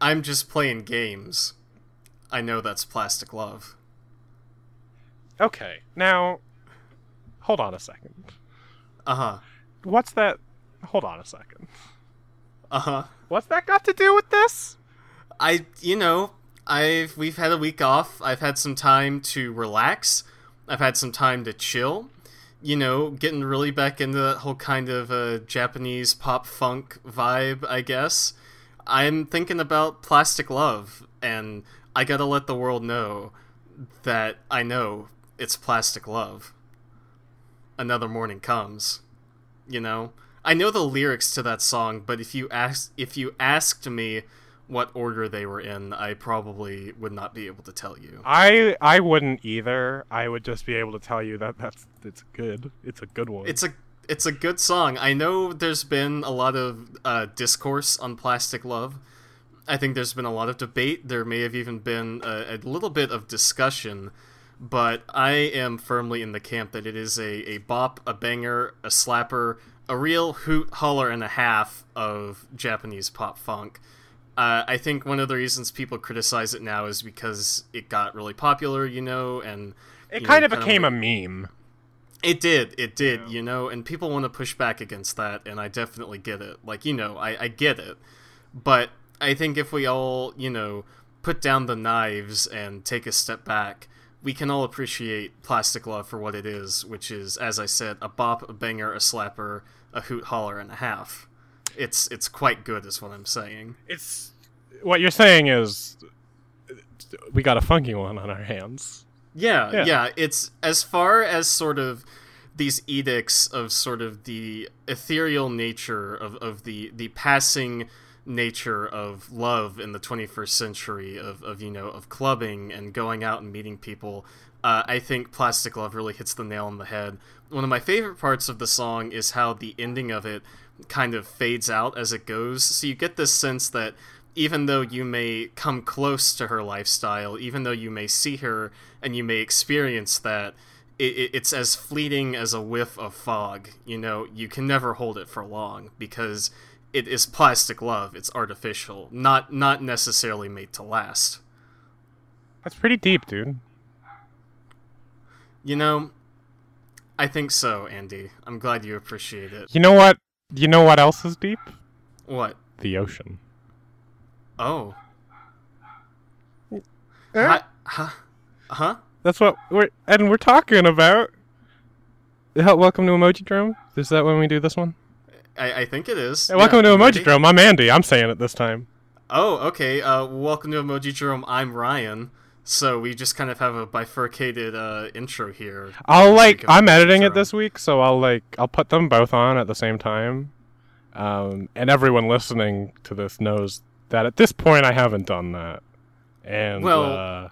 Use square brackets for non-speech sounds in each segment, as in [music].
I'm just playing games, I know that's Plastic Love. Okay, now, hold on a second. Uh huh. What's that? Hold on a second. Uh huh. What's that got to do with this? I, you know, I've we've had a week off. I've had some time to relax. I've had some time to chill. You know, getting really back into that whole kind of uh, Japanese pop funk vibe, I guess. I'm thinking about Plastic Love, and I gotta let the world know that I know it's Plastic Love. Another morning comes. You know, I know the lyrics to that song, but if you ask if you asked me what order they were in, I probably would not be able to tell you. I I wouldn't either. I would just be able to tell you that that's it's good. It's a good one. It's a it's a good song. I know there's been a lot of uh, discourse on Plastic Love. I think there's been a lot of debate. There may have even been a, a little bit of discussion, but I am firmly in the camp that it is a, a bop, a banger, a slapper, a real hoot, holler, and a half of Japanese pop funk. Uh, I think one of the reasons people criticize it now is because it got really popular, you know, and it you kind know, of became a meme. It did, it did, Yeah. you know, and people want to push back against that, and I definitely get it. Like, you know, I, I get it. But I think if we all, you know, put down the knives and take a step back, we can all appreciate Plastic Love for what it is, which is, as I said, a bop, a banger, a slapper, a hoot holler, and a half. It's it's quite good, is what I'm saying. It's what you're saying is we got a funky one on our hands. Yeah, Yeah. yeah, It's as far as sort of these edicts of sort of the ethereal nature of, of the the passing nature of love in the 21st century of, of you know of clubbing and going out and meeting people uh, i think plastic love really hits the nail on the head. One of my favorite parts of the song is how the ending of it kind of fades out as it goes. So you get this sense that even though you may come close to her lifestyle even though you may see her and you may experience that it, it, it's as fleeting as a whiff of fog. You know, you can never hold it for long because it is plastic love. It's artificial, not not necessarily made to last. That's pretty deep, dude. You know, I think so, Andi. I'm glad you appreciate it. You know what? You know what else is deep? What? The ocean. Oh. Eh? Huh? Huh? Huh? That's what we're and we're talking about. Welcome to Emojidrome. Is that when we do this one? I, I think it is. Hey, welcome Yeah, to Emoji? Drome. I'm Andi. I'm saying it this time. Oh, okay. Uh, welcome to Emoji Jerome. I'm Ryan. So we just kind of have a bifurcated uh, intro here. I'll like I'm editing it this week, so I'll like I'll put them both on at the same time. Um, and everyone listening to this knows that at this point I haven't done that. And Well- uh,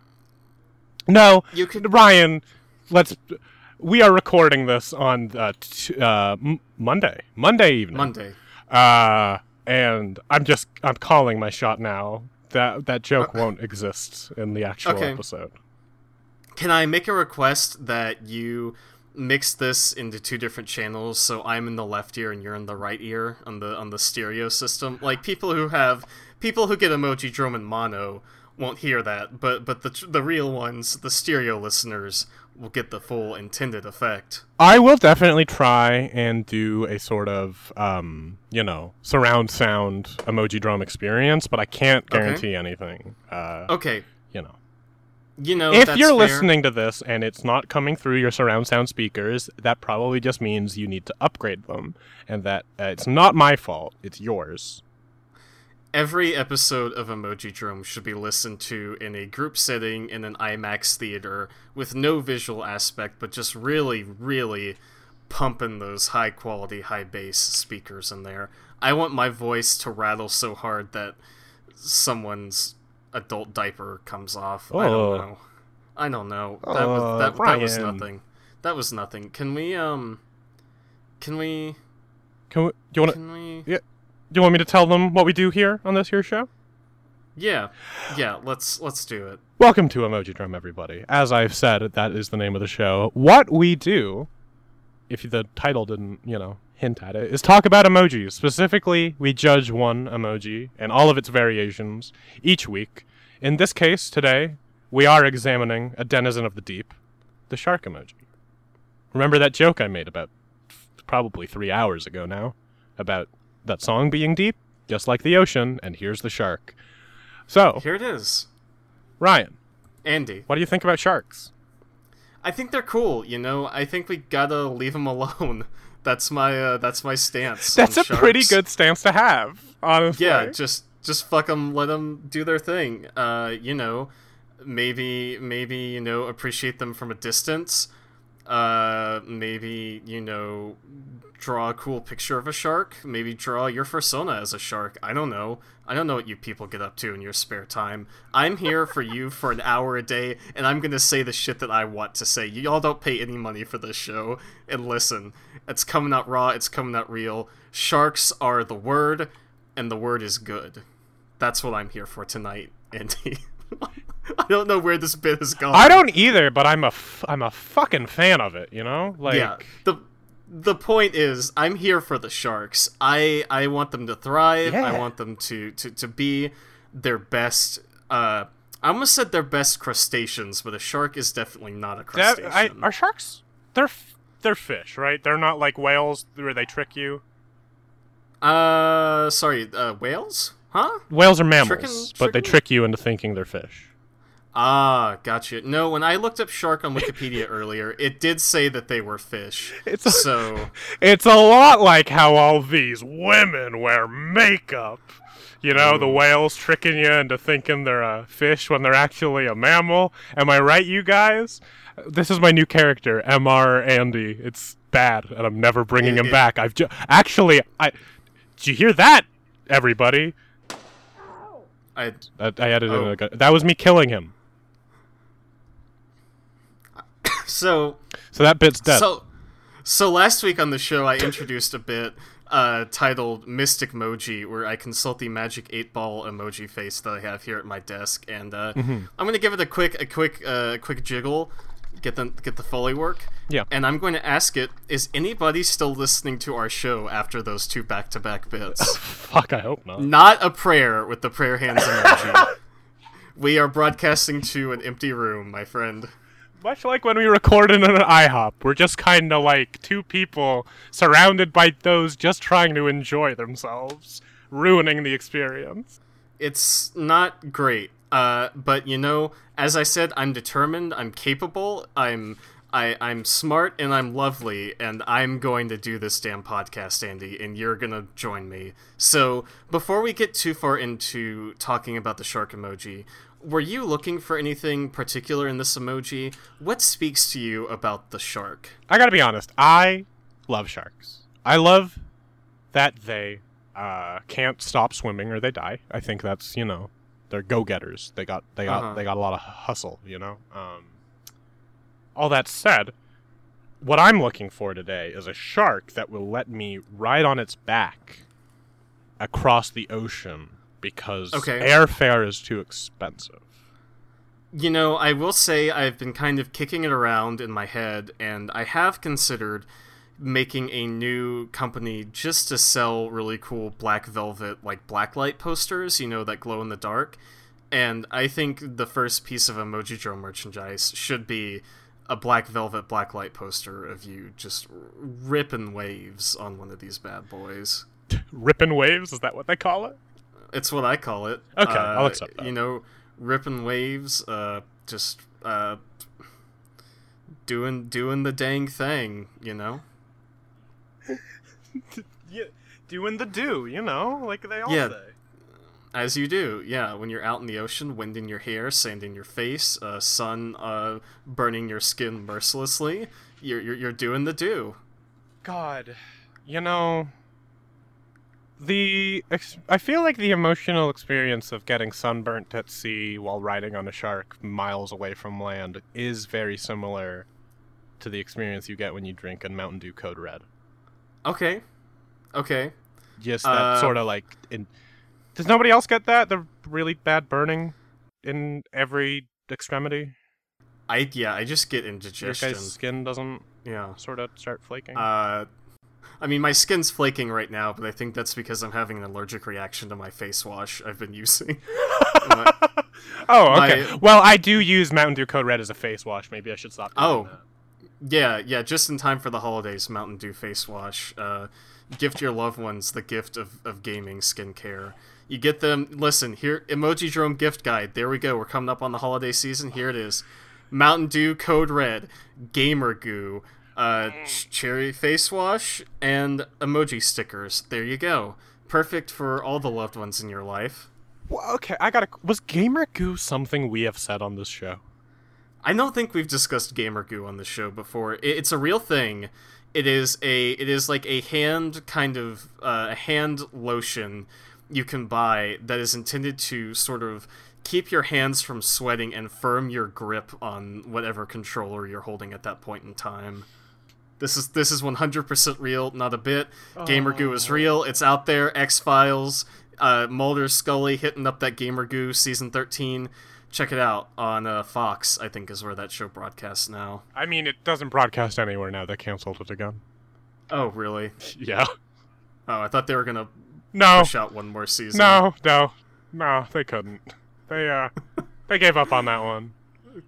no, You could Ryan, let's. We are recording this on uh, t- uh, m- Monday, Monday evening. Monday. Uh, and I'm just I'm calling my shot now. That that joke Uh, won't exist in the actual okay. episode. Can I make a request that you mix this into two different channels so I'm in the left ear and you're in the right ear on the on the stereo system? Like people who have people who get Emojidrome and mono won't hear that, but but the the real ones, the stereo listeners will get the full intended effect. I will definitely try and do a sort of, um, you know, surround sound Emojidrome experience, but I can't Okay. guarantee anything. Uh, Okay, You know, you know if you're fair. listening to this and it's not coming through your surround sound speakers, that probably just means you need to upgrade them, and that uh, it's not my fault; it's yours. Every episode of Emojidrome should be listened to in a group setting in an IMAX theater with no visual aspect, but just really, really pumping those high quality, high bass speakers in there. I want my voice to rattle so hard that someone's adult diaper comes off. I Oh. don't know. I don't know. That was Oh, that, that was nothing. That was nothing. Can we um can we Can we, do you want to? can we Do you want me to tell them what we do here on this here show? Yeah. Yeah, let's let's do it. Welcome to Emojidrome, everybody. As I've said, that is the name of the show. What we do, if the title didn't, you know, hint at it, is talk about emojis. Specifically, we judge one emoji and all of its variations each week. In this case, today, we are examining a denizen of the deep, the shark emoji. Remember that joke I made about probably three hours ago now about that song being deep, just like the ocean, and here's the shark. So, Here it is. Ryan, Andi. what do you think about sharks? I think they're cool, you know. I think we gotta [laughs] leave them alone. That's my uh, that's my stance. That's a pretty good stance to have, honestly. Yeah, just just fuck them, let them do their thing. Uh, you know, maybe maybe you know appreciate them from a distance. Uh, maybe you know draw a cool picture of a shark. Maybe draw your persona as a shark. I don't know. I don't know what you people get up to in your spare time. I'm here for you for an hour a day, and I'm gonna say the shit that I want to say. Y'all don't pay any money for this show, and listen, it's coming out raw. It's coming out real. Sharks are the word, and the word is good. That's what I'm here for tonight, Andi. [laughs] [laughs] I don't know where this bit has gone. I don't either, but I'm a f- I'm a fucking fan of it. You know, like yeah the the point is i'm here for the sharks i i want them to thrive i want them to to, to be their best uh i almost said their best crustaceans but a shark is definitely not a that, crustacean I, are sharks? They're f- they're fish, right? They're not like whales where they trick you. uh sorry uh whales huh Whales are mammals, Trickin- but they trick you into thinking they're fish. Ah gotcha no when i looked up shark on wikipedia [laughs] earlier it did say that they were fish It's a- so [laughs] It's a lot like how all these women wear makeup. You know, the whales tricking you into thinking they're a fish when they're actually a mammal. Am I right, you guys? This is my new character, Mr. Andi. It's bad, and I'm never bringing It- him it- back. I've ju- actually, I. Did you hear that, everybody? i I, I edited Oh. it. That was me killing him. So So that bit's dead. So, so last week on the show, I introduced a bit uh, titled Mystic Moji, where I consult the magic eight ball emoji face that I have here at my desk, and uh, Mm-hmm. I'm gonna give it a quick, a quick, uh, quick jiggle, get the get the foley work. Yeah. And I'm going to ask it: Is anybody still listening to our show after those two back-to-back bits? [laughs] Fuck, I hope not. Not a prayer with the prayer hands emoji. [laughs] we are broadcasting to an empty room, my friend. Much like when we recorded in an IHOP, we're just kind of like two people surrounded by those just trying to enjoy themselves, ruining the experience. it's not great. Uh, but you know, as I said, I'm determined. I'm capable. I'm I, I'm smart and I'm lovely, and I'm going to do this damn podcast, Andi, and you're gonna join me. So before we get too far into talking about the shark emoji, were you looking for anything particular in this emoji? What speaks to you about the shark? I gotta be honest, I love sharks. I love that they uh, can't stop swimming or they die. I think that's you know they're go getters. They got they got Uh-huh. they got a lot of hustle. You know. Um, all that said, what I'm looking for today is a shark that will let me ride on its back across the ocean because Okay. airfare is too expensive. You know, I will say I've been kind of kicking it around in my head, and I have considered making a new company just to sell really cool black velvet, like blacklight posters, you know, that glow in the dark. And I think the first piece of Emoji Joe merchandise should be a black velvet blacklight poster of you just ripping waves on one of these bad boys. [laughs] Ripping waves is that what they call it? It's what I call it. Okay, Uh, I'll accept that. You know, ripping waves, uh, just uh, doing doing the dang thing. You know. [laughs] Yeah, doing the do, you know, like they all Yeah. say. As you do, yeah. When you're out in the ocean, wind in your hair, sand in your face, uh, sun uh, burning your skin mercilessly, you're, you're you're doing the do. God, you know, the ex- I feel like the emotional experience of getting sunburnt at sea while riding on a shark miles away from land is very similar to the experience you get when you drink a Mountain Dew Code Red. Okay, okay. Just that Uh, sort of like. In- Does nobody else get that? The really bad burning in every extremity. I yeah. I just get Your indigestion. guy's skin doesn't Yeah. sort of start flaking. Uh, I mean, my skin's flaking right now, but I think that's because I'm having an allergic reaction to my face wash I've been using. [laughs] My- [laughs] Oh, okay. My- well, I do use Mountain Dew Code Red as a face wash. Maybe I should stop. Oh. that. yeah, yeah, just in time for the holidays, Mountain Dew face wash. Uh, gift your loved ones the gift of, of gaming skincare. You get them. Listen, here, Emojidrome gift guide. There we go. We're coming up on the holiday season. Here it is. Mountain Dew Code Red, Gamer Goo, uh, ch- cherry face wash, and emoji stickers. There you go. Perfect for all the loved ones in your life. Well, okay, I gotta. Was Gamer Goo something we have said on this show? I don't think we've discussed gamer goo on the show before. I- It's a real thing. It is a it is like a hand kind of uh, a hand lotion you can buy that is intended to sort of keep your hands from sweating and firm your grip on whatever controller you're holding at that point in time. This is this is 100% real, not a bit. Gamer goo is real. It's out there. X Files, uh, Mulder, Scully hitting up that Gamer Goo season 13. Check it out on uh, Fox. I think is where that show broadcasts now. I mean, it doesn't broadcast anywhere now. They canceled it again. Oh, really? [laughs] Yeah. Oh, I thought they were gonna No. push out one more season. No. No. No. They couldn't. They uh. they gave up on that one.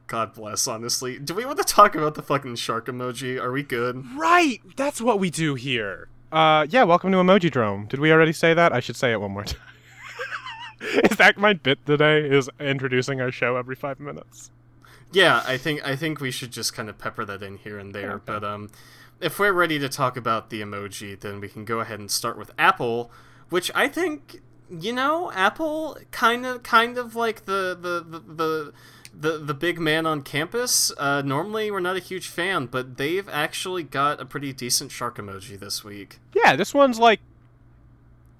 God bless. Honestly, do we want to talk about the fucking shark emoji? Are we good? Right. That's what we do here. Uh. Yeah. Welcome to Emojidrome. Did we already say that? I should say it one more [laughs] time. is that my bit today? Is introducing our show every five minutes? Yeah, I think I think we should just kind of pepper that in here and there. Okay. But um, if we're ready to talk about the emoji, then we can go ahead and start with Apple, which I think you know Apple kind of kind of like the the the. the the, the big man on campus. Uh, normally, we're not a huge fan, but they've actually got a pretty decent shark emoji this week. Yeah. This one's like.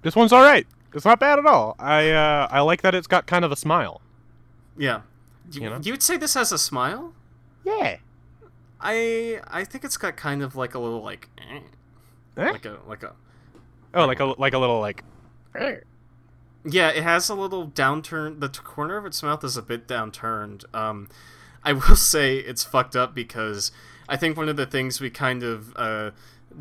This one's all right. It's not bad at all. I uh. I like that it's got kind of a smile. Yeah, you, You know? you would say this has a smile? Yeah. I I think it's got kind of like a little like eh, Eh? like a like a Oh, like a like a little like. Yeah, it has a little downturn. The t- corner of its mouth is a bit downturned. Um, [laughs] I will say it's fucked up because I think one of the things we kind of uh,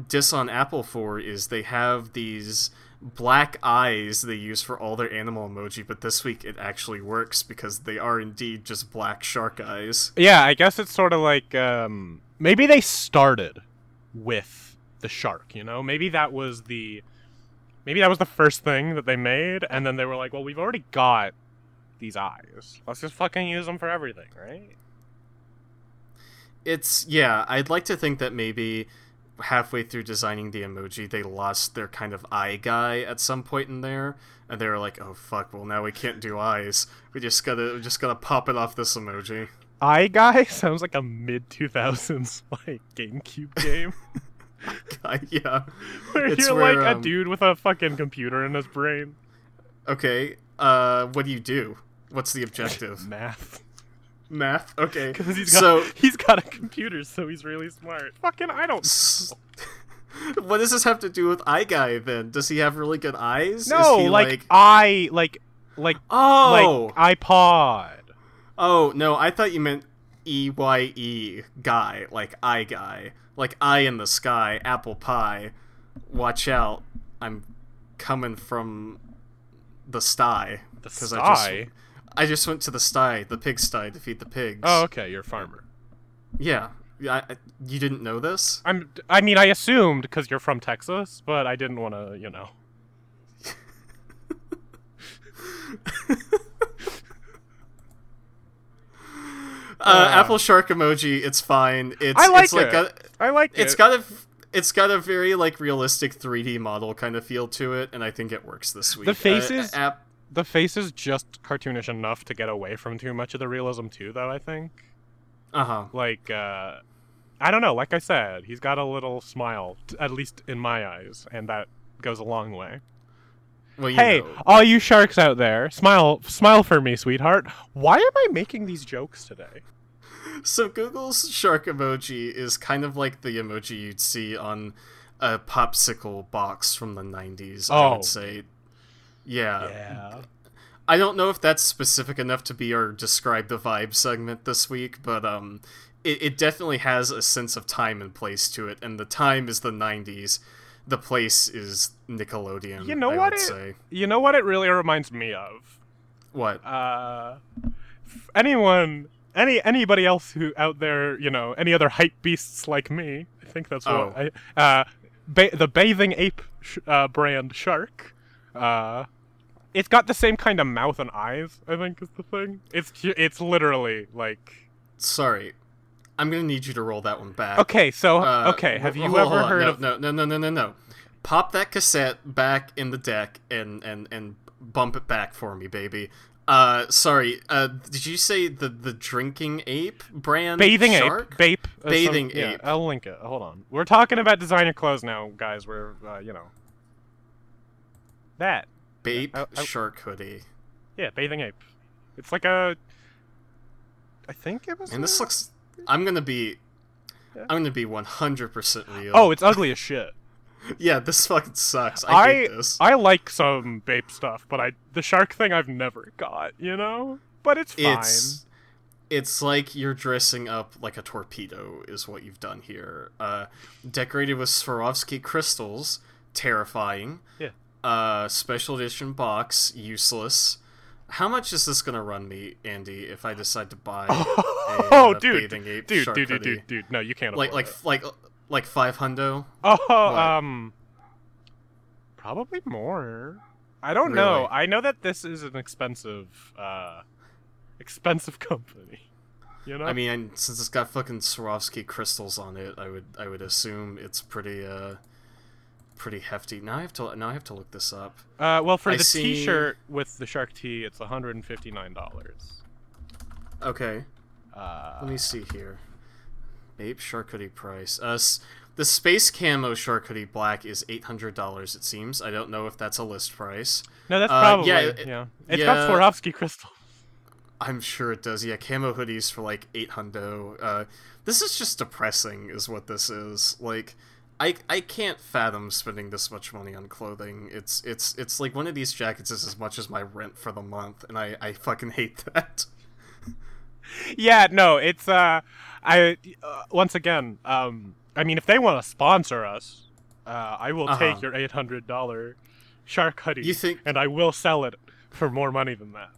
diss on Apple for is they have these black eyes they use for all their animal emoji, but this week it actually works because they are indeed just black shark eyes. Yeah, I guess it's sort of like um, maybe they started with the shark. You know, maybe that was the maybe that was the first thing that they made, and then they were like, "Well, we've already got these eyes. Let's just fucking use them for everything, right?" It's yeah, I'd like to think that maybe halfway through designing the emoji they lost their kind of eye guy at some point in there and they were like, "Oh fuck, well now we can't do eyes. We just got to we just got to pop it off this emoji." Eye guy [laughs] sounds like a mid two thousands like GameCube game [laughs] [laughs] yeah. where It's you're where, like um, a dude with a fucking computer in his brain. Okay. Uh what do you do? What's the objective? [laughs] Math. Math. Okay. Because he's got So he's got a computer, so he's really smart. Fucking I don't s- [laughs] what does this have to do with eye guy then? Does he have really good eyes? Is No, he, like, I like like Oh. like iPod. Oh no, I thought you meant E Y E guy, like I guy, like I in the sky, apple pie. Watch out, I'm coming from the sty. The 'Cause I just- sty. I just went to the sty, the pig sty, to feed the pigs. Oh, okay, you're a farmer. yeah. I, I- you didn't know this? I'm. I mean, I assumed because you're from Texas, but I didn't want to, you know. [laughs] Uh, Uh. apple shark emoji. It's fine. It's I like it's like it. a, I like it's It's got a it's got a very like realistic 3D model kind of feel to it, and I think it works this week. The faces- Uh, app, the faces, just cartoonish enough to get away from too much of the realism too, though. I think. uh huh. Like, uh, I don't know. Like I said, he's got a little smile, t- at least in my eyes, and that goes a long way. Well, Hey, know. all you sharks out there, smile, smile for me, sweetheart. Why am I making these jokes today? So Google's shark emoji is kind of like the emoji you'd see on a popsicle box from the 90s, I Oh. would say. Yeah. Yeah. I don't know if that's specific enough to be our describe the vibe segment this week, but um it, it definitely has a sense of time and place to it, and the time is the 90s. The place is Nickelodeon. You know I what it- say. You know what it really reminds me of? What? Uh, anyone, any anybody else who out there, you know, any other hype beasts like me. I think that's Oh. what I. Uh, ba- the bathing ape sh- uh, brand shark. Uh, it's got the same kind of mouth and eyes. I think is the thing. It's it's literally like. Sorry. I'm gonna need you to roll that one back. Okay, so Uh, okay, have you hold ever on. heard no, of? No, no, no, no, no, no. Pop that cassette back in the deck and and and bump it back for me, baby. Uh, sorry. Uh, did you say the the drinking ape brand? Bathing shark? ape, bape, uh, some- Bathing yeah, ape. I'll link it. Hold on. We're talking about designer clothes now, guys. We're, uh, you know, that. Bape I- I- shark hoodie. Yeah, bathing ape. It's like a. I think it was. And this looks. I'm gonna be. I'm gonna be 100% real. Oh, it's ugly as shit. [laughs] yeah, this fucking sucks. I, I hate this. I like some bape stuff, but I the shark thing I've never got. You know, but it's fine. it's it's like you're dressing up like a torpedo is what you've done here uh decorated with Swarovski crystals terrifying Yeah. uh special edition box useless how much is this gonna run me andi if i decide to buy [laughs] a, Oh, uh, dude, dude, dude, dude, hoodie? dude, dude. No, you can't. like like it. like like five hundo Oh, um, probably more. I don't know. I know that this is an expensive, uh, expensive [laughs] company. You know. i mean since it's got fucking Swarovski crystals on it i would i would assume it's pretty uh pretty hefty now i have to now i have to look this up uh, well, for I the see- T-shirt with the shark tee, it's one hundred and fifty nine dollars. okay Uh, Let me see here. Ape shark hoodie price. Uh, s- the space camo shark hoodie black is eight hundred dollars. It seems. I don't know if that's a list price. no, that's uh, probably yeah, yeah. it- It's got yeah. Swarovski crystal. I'm sure it does. Yeah, camo hoodies for like eight hundo. Uh, this is just depressing, is what this is. Like, I I can't fathom spending this much money on clothing. It's it's it's like one of these jackets is as much as my rent for the month, and I I fucking hate [laughs] that. yeah, no, it's uh, I uh, once again, um, I mean, if they want to sponsor us, uh, I will Uh-huh. take your eight hundred dollar shark hoodie, You think- and I will sell it for more money than that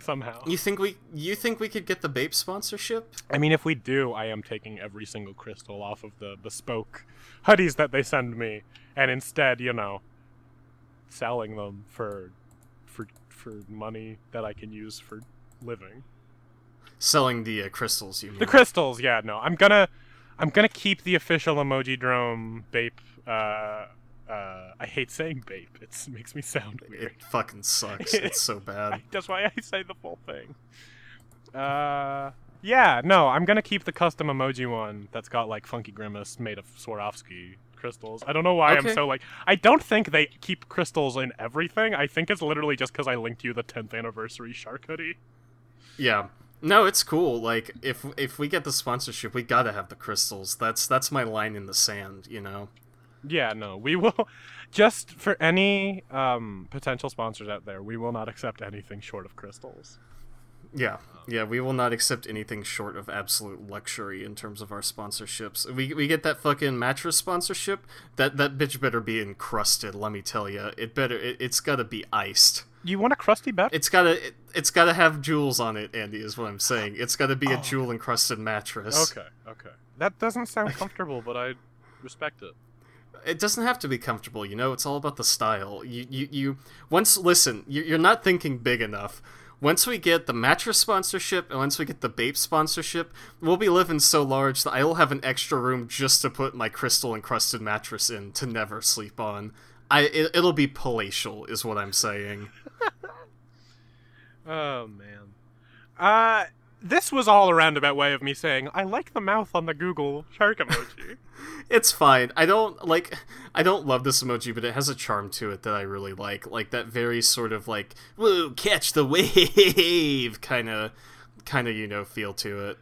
somehow. You think we you think we could get the Bape sponsorship? I mean, if we do, I am taking every single crystal off of the bespoke hoodies that they send me, and instead, you know, selling them for for for money that I can use for living. Selling the uh, crystals, you mean? The crystals, yeah, no. I'm gonna I'm gonna keep the official Emojidrome bape uh uh I hate saying bape. It's, it [laughs] makes me sound weird. It fucking sucks. It's so [laughs] bad. That's why I say the full thing. Uh yeah, no, I'm gonna keep the custom emoji one that's got like funky grimace made of Swarovski crystals. I don't know why Okay. I'm so like I don't think they keep crystals in everything. I think it's literally just because I linked you the 10th anniversary shark hoodie. Yeah. No, it's cool. Like if if we get the sponsorship, we gotta have the crystals. That's that's my line in the sand. You know. Yeah, no, we will. [laughs] Just for any um, potential sponsors out there, we will not accept anything short of crystals. Yeah, yeah, we will not accept anything short of absolute luxury in terms of our sponsorships. We, we get that fucking mattress sponsorship. That that bitch better be encrusted. Let me tell you, it better. It, it's gotta be iced. You want a crusty bet? It's gotta. It, it's gotta have jewels on it. Andi is what I'm saying. It's gotta be a jewel encrusted mattress. Okay, okay. That doesn't sound comfortable, but I respect it. It doesn't have to be comfortable. You know, it's all about the style. You you you. Once listen, you- you're not thinking big enough. Once we get the mattress sponsorship and once we get the Bape sponsorship, we'll be living so large that I will have an extra room just to put my crystal encrusted mattress in to never sleep on. I it, it'll be palatial, is what I'm saying. [laughs] Oh man. Uh this was all a roundabout way of me saying I like the mouth on the Google shark emoji. [laughs] It's fine. I don't like. I don't love this emoji, but it has a charm to it that I really like. Like that very sort of like "whoa, catch the wave" kind of, kind of you know feel to it.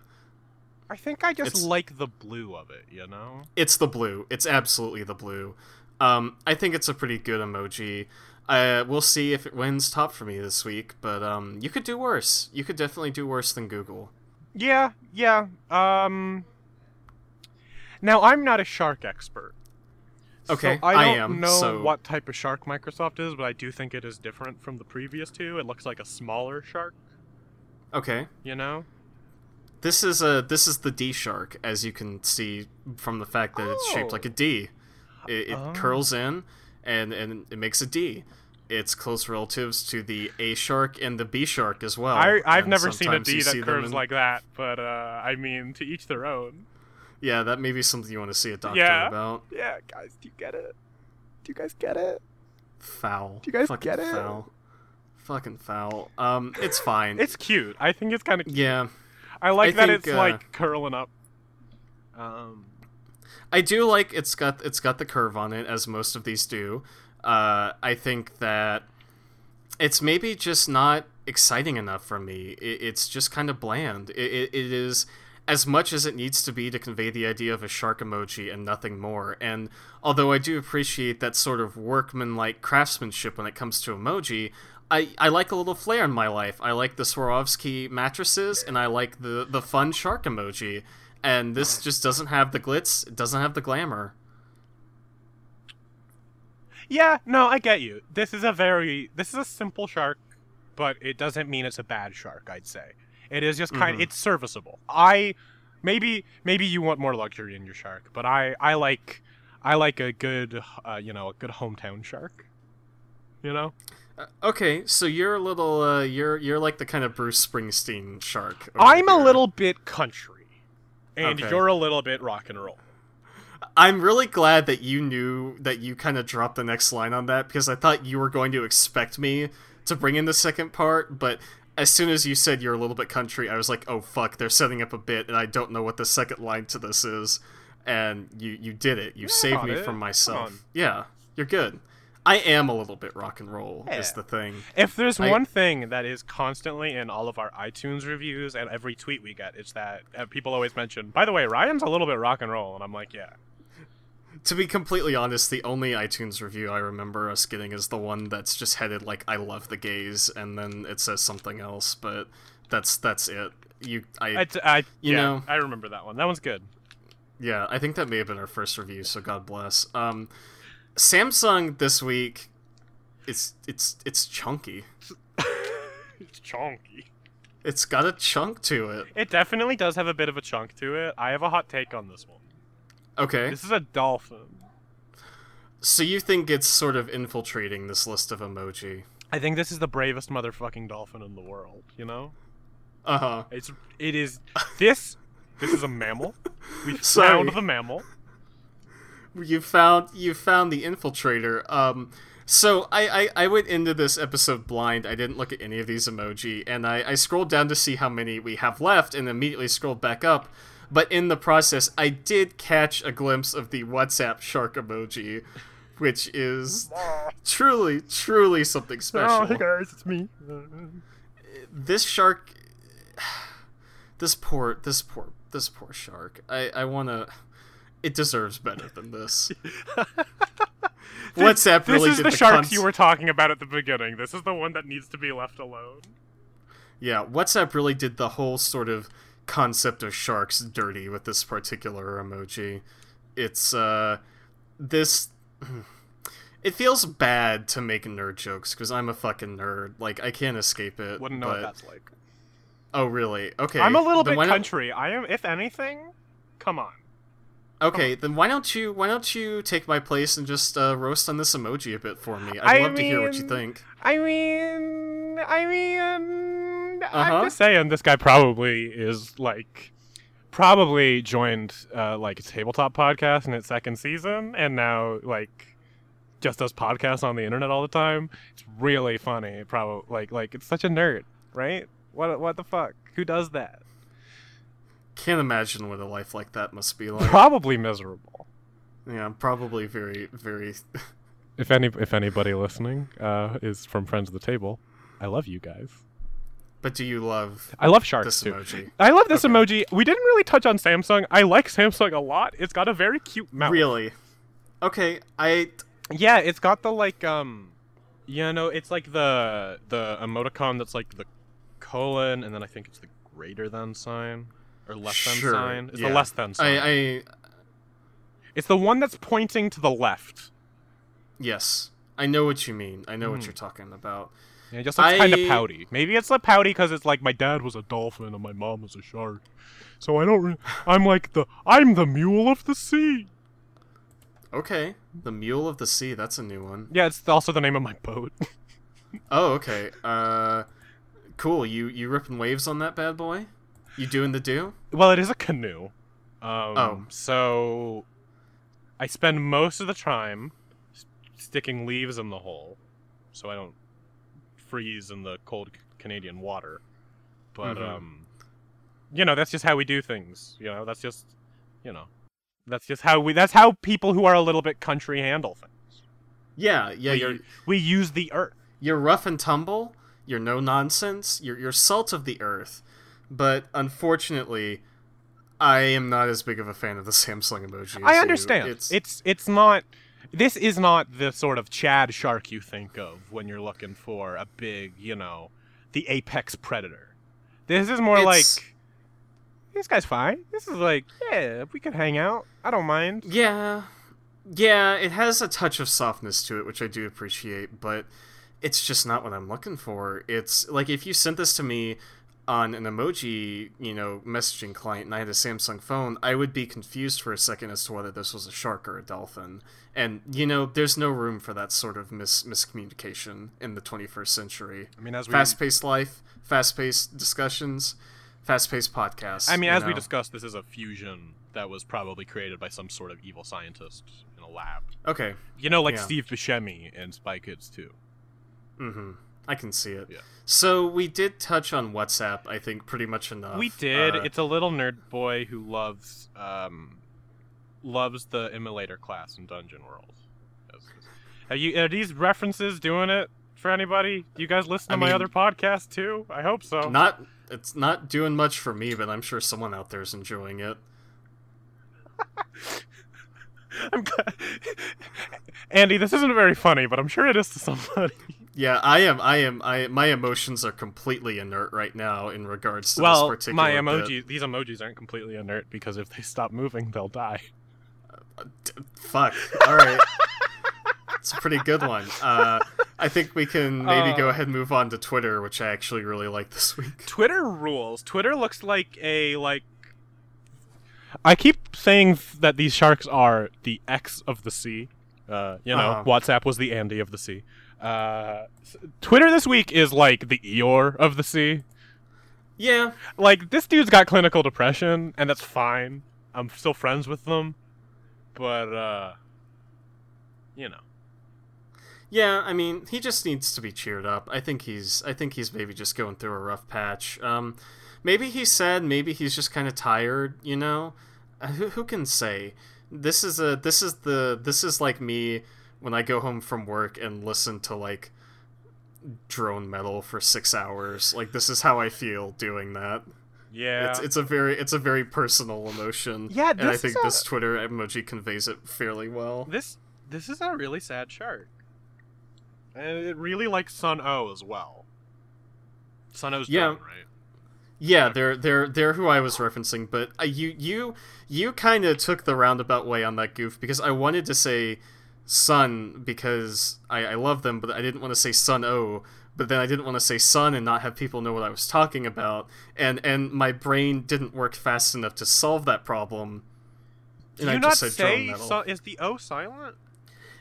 I think I just It's- like the blue of it, you know? It's the blue. It's absolutely the blue. Um, I think it's a pretty good emoji. Uh, we'll see if it wins top for me this week, but um, you could do worse. You could definitely do worse than Google. Yeah, yeah. Um Now I'm not a shark expert. Okay, so I don't am. know so what type of shark Microsoft is, but I do think it is different from the previous two. It looks like a smaller shark, okay. you know? This is a this is the D shark, as you can see from the fact that it's shaped Oh. like a D. It, it Oh. curls in, and and it makes a D. It's close relatives to the A shark and the B shark as well. I I've and never seen a D that curves in- like that, but uh, I mean, to each their own. Yeah, that may be something you want to see a doctor Yeah. about. Yeah, guys, do you get it? Do you guys get it? Foul. Do you guys Fucking get it? Foul. Fucking foul. Um, it's fine. It's cute. I think it's kind of yeah. I like I that think, it's uh, like curling up. Um, I do like it's got it's got the curve on it as most of these do. Uh, I think that it's maybe just not exciting enough for me. It, it's just kind of bland. It, it, it is as much as it needs to be to convey the idea of a shark emoji and nothing more. And although I do appreciate that sort of workman-like craftsmanship when it comes to emoji, I, I like a little flair in my life. I like the Swarovski mattresses, and I like the, the fun shark emoji. And this just doesn't have the glitz. It doesn't have the glamour. yeah, no, I get you. This is a very this is a simple shark, but it doesn't mean it's a bad shark. I'd say it is just kind. Mhm. It's serviceable. I maybe maybe you want more luxury in your shark, but I I like I like a good uh, you know a good hometown shark. You know. Uh, okay, so you're a little uh, you're you're like the kind of Bruce Springsteen shark. I'm a little bit country, and Okay. you're a little bit rock and roll. I'm really glad that you knew that you kind of dropped the next line on that because I thought you were going to expect me to bring in the second part, but as soon as you said you're a little bit country, I was like, "Oh fuck, they're setting up a bit and I don't know what the second line to this is." And you you did it. You Yeah, saved me from myself. Yeah, you're good. I am a little bit rock and roll is the thing. If there's I- one thing that is constantly in all of our iTunes reviews and every tweet we get, it's that uh, people always mention, by the way, Ryan's a little bit rock and roll. And I'm like, yeah. To be completely honest, the only iTunes review I remember us getting is the one that's just headed like "I love the gays" and then it says something else, but that's that's it. You, I, I, You yeah, know- I remember that one. That one's good. yeah, I think that may have been our first review, so God bless. Um, Samsung this week, it's it's it's chunky. it's chunky. It's got a chunk to it. It definitely does have a bit of a chunk to it. I have a hot take on this one. Okay, This is a dolphin. so you think it's sort of infiltrating this list of emoji? I think this is the bravest motherfucking dolphin in the world. You know, Uh huh. it's it is this. This is a mammal. We [laughs] found the mammal. you found you found the infiltrator um so I, I i went into this episode blind i didn't look at any of these emoji and i i scrolled down to see how many we have left and immediately scrolled back up but in the process i did catch a glimpse of the whatsapp shark emoji which is truly truly something [laughs] oh, special Oh, hey guys, it's me. this shark [sighs] this poor this poor this poor shark i i want to it deserves better than this [laughs] [laughs] whatsapp This really is did the, the sharks cons- you were talking about at the beginning. This is the one that needs to be left alone. yeah whatsapp really did the whole sort of concept of sharks dirty with this particular emoji it's uh this it feels bad to make nerd jokes because i'm a fucking nerd like i can't escape it Wouldn't know but... what that's like. oh really okay I'm a little then bit why not- country. I am, if anything. Come on. Okay, then why don't you why don't you take my place and just uh, roast on this emoji a bit for me? I'd I love to hear what you think. I mean, I mean, Uh-huh. I'm just saying this guy probably is like, probably joined uh, like a tabletop podcast in its second season, and now like just does podcasts on the internet all the time. It's really funny. Probably like like it's such a nerd, right? What what the fuck? Who does that? Can't imagine what a life like that must be like. Probably miserable. yeah, probably very very. [laughs] If any if anybody listening uh, is from Friends of the Table, I love you guys. But do you love I love sharks this too. emoji? I love this Okay. emoji. We didn't really touch on Samsung. I like Samsung a lot. It's got a very cute mouth. Really? Okay, I Yeah, it's got the like um you know, it's like the the emoticon that's like the colon and then I think it's the greater than sign or less than Sure, sign. It's yeah. the less than sign. I I It's the one that's pointing to the left. Yes, I know what you mean. I know what Hmm. you're talking about. Yeah, it just looks kind of pouty. Maybe it's like pouty because it's like my dad was a dolphin and my mom was a shark. So I don't. Re- I'm like the. I'm the mule of the sea. Okay, the Mule of the Sea. That's a new one. Yeah, it's also the name of my boat. [laughs] Oh, okay. Uh, cool. You you ripping waves on that bad boy? You doing the do? well, it is a canoe. Um, Oh. So I spend most of the time sticking leaves in the hole, so I don't freeze in the cold Canadian water. But Mhm. um, you know, that's just how we do things. You know, that's just, you know, that's just how we. That's how people who are a little bit country handle things. Yeah, yeah. we, You're we use the earth. you're rough and tumble. You're no nonsense. You're you're salt of the earth. But unfortunately, I am not as big of a fan of the [laughs] Samsung emoji. I you. understand. It's, it's it's not. This is not the sort of Chad shark you think of when you're looking for a big, you know, the apex predator. This is more It's- like this guy's fine. This is like, yeah, we could hang out. I don't mind. Yeah. Yeah, it has a touch of softness to it, which I do appreciate, but it's just not what I'm looking for. It's like if you sent this to me on an emoji, you know, messaging client and I had a Samsung phone, I would be confused for a second as to whether this was a shark or a dolphin. And, you know, there's no room for that sort of mis- miscommunication in the 21st century. I mean, as we Fast paced life, fast paced discussions, fast paced podcasts. I mean, as we discussed, this is a fusion that was probably created by some sort of evil scientist in a lab. Okay. You know, like Yeah. Steve Buscemi in Spy Kids 2. Mm-hmm. I can see it. Yeah. So we did touch on WhatsApp, I think, pretty much enough. We did. Uh, it's a little nerd boy who loves um, loves the emulator class in Dungeon World. Yes, yes. Are you are these references doing it for anybody? Do you guys listen to I my mean- other podcast too? I hope so. not. It's not doing much for me, but I'm sure someone out there is enjoying it. [laughs] I'm glad. [laughs] Andi, this isn't very funny, but I'm sure it is to somebody. Yeah, I am. I am. I my emotions are completely inert right now in regards to this particular. well, my bit. emoji, these emojis aren't completely inert because if they stop moving, they'll die. D- fuck. All right. It's a pretty good one. Uh, I think we can maybe go Uh, ahead and move on to Twitter, which I actually really like this week. Twitter rules. Twitter looks like a like. I keep saying that these sharks are the X of the sea. Uh, you know, Uh-huh. WhatsApp was the Andi of the sea. Uh, Twitter this week is like the Eeyore of the sea. Yeah, Like this dude's got clinical depression, and that's fine. I'm still friends with them, but uh, you know. Yeah, I mean, he just needs to be cheered up. I think he's I think he's maybe just going through a rough patch. Um maybe he's sad, maybe he's just kind of tired, you know? Uh, who who can say? This is a this is the this is like me when I go home from work and listen to like drone metal for 6 hours. Like this is how I feel doing that. Yeah. It's it's a very it's a very personal emotion. Yeah, and I think a- this Twitter emoji conveys it fairly well. This this is a really sad shark. And it really likes Sunn O))) as well. Sun O's Yeah. done, right? Yeah, they're they're they're who I was referencing, but uh, you you you kind of took the roundabout way on that goof because I wanted to say Sun because I, I love them, but I didn't want to say Sunn O))). But then I didn't want to say Sun and not have people know what I was talking about, and and my brain didn't work fast enough to solve that problem. Do And you I not just said drone say metal. Sun, is the O silent?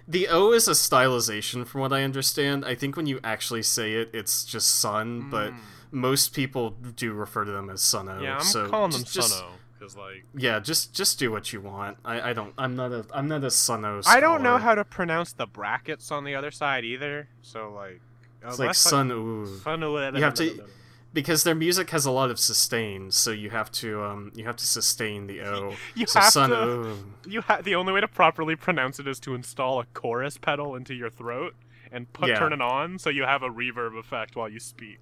The O is a stylization, from what I understand. I think when you actually say it, it's just Sun, but Mm. most people do refer to them as Sunn O))). Yeah, I'm so calling them just- Sunn O))) because like Yeah, just just do what you want. I, I don't. I'm not a. I'm not a Sun I don't know how to pronounce the brackets on the other side either. So like It's like unless Sunn O))). You have to- because their music has a lot of sustain, so you have to um you have to sustain the O. [laughs] You so have Sun to- O. You ha- the only way to properly pronounce it is to install a chorus pedal into your throat and put Yeah. turn it on so you have a reverb effect while you speak.